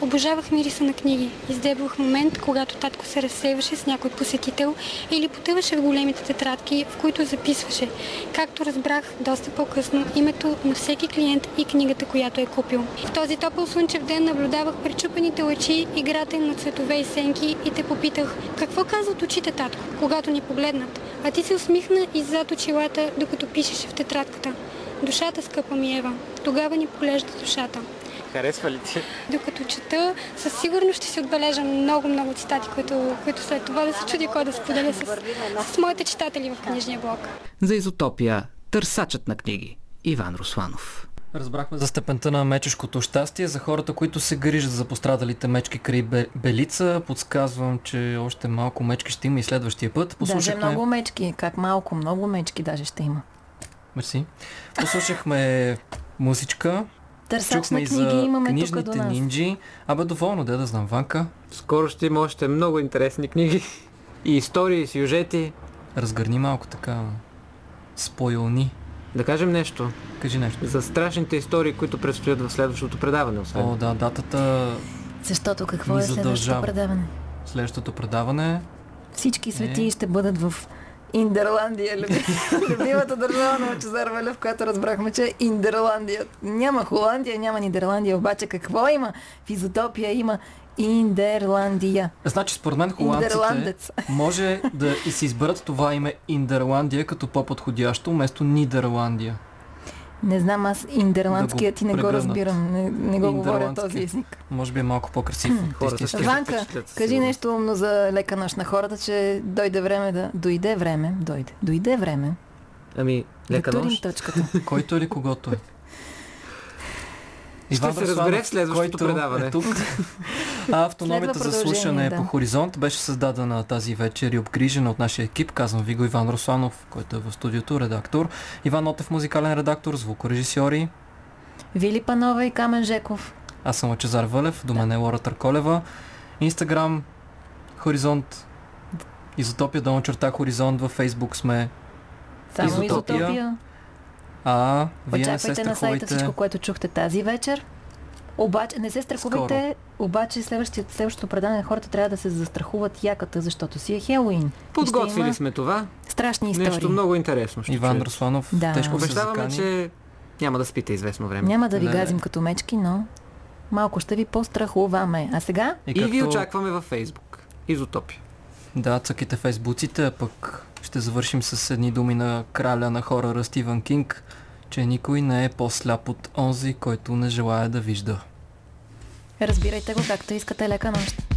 Обожавах мириса на книги. Издебвах момент, когато татко се разсейваше с някой посетител или потъваше в големите тетрадки, в които записваше, както разбрах доста по-късно, името на всеки клиент и книгата, която е купил. В този топъл слънчев ден наблюдавах пречупените очи, играта им на цветове и сенки и те попитах, какво казват очите, татко, когато ни погледнат? А ти се усмихна и зад очилата, докато пишеше в тетрадката. Душата, скъпа ми Ева. Тогава ни поглежда душата. Харесва ли ти? Докато чета, със сигурност ще си отбележа много-много цитати, които, които след това да се чуди кой да споделя с, с моите читатели в книжния блог. За изотопия търсачът на книги Иван Русланов. Разбрахме за степента на мечешкото щастие. За хората, които се грижат за пострадалите мечки край Бе- Белица, подсказвам, че още малко мечки ще има и следващия път. Даже Послушахме... много мечки. Как малко, много мечки даже ще има. Мерси. Послушахме музичка. Търсач Чухме на и книги за имаме тук книжните до нас. нинджи. Абе, доволно, да да знам, Ванка. Скоро ще има още много интересни книги. (laughs) И истории, и сюжети. Разгърни малко така. Споилни. Да кажем нещо. Кажи нещо. За страшните истории, които предстоят в следващото предаване, освен. О, да, датата Защото какво е следващото задължава. предаване? Следващото предаване Всички свети Е. ще бъдат в Индерландия, люби- (laughs) любимата държава на Лъчезар Велев, която разбрахме, че е Индерландия. Няма Холандия, няма Нидерландия, обаче какво има? В изотопия има Индерландия. Значи според мен холандците може да си изберат това име Индерландия като по-подходящо вместо Нидерландия. Не знам, аз индерландският ти не го разбирам. Не, не го говоря този език. Може би е малко по-красив. Ванка, кажи нещо умно за лека нощ на хората, че дойде време да... Дойде време, дойде. Дойде време Ами, лека да нощ. точката. Който или когото е. Ще се разбере в следващото който предаване. Е тук. А автономията за слушане да. да. по Хоризонт беше създадена тази вечер и обгрижена от нашия екип. Казвам ви го Иван Русланов, който е в студиото, редактор. Иван Нотев, музикален редактор, звукорежисьори. Вили Панова и Камен Жеков. Аз съм Лъчезар Вълев, до мен е Лора Търколева. Инстаграм, Хоризонт, Изотопия, долна черта Хоризонт, във Фейсбук сме. Само Изотопия. изотопия. А, вие не се Очаквайте на сайта всичко, което чухте тази вечер. Обаче, не се страхувайте, обаче следващия, следващото предаване хората трябва да се застрахуват яката, защото си е Хелоуин. Подготвили има сме това. Страшни истории. Нещо много интересно ще Иван чуете. Русланов, Да. тежко Обещаваме, че няма да спите известно време. Няма да ви Не, газим не. като мечки, но малко ще ви пострахуваме. А сега? И, И ви както- очакваме във Фейсбук. Изотопия. Да, цъките фейсбуците, а пък ще завършим с едни думи на краля на хорора Стивън Кинг, че никой не е по-сляп от онзи, който не желая да вижда. Разбирайте го както искате. Лека нощ.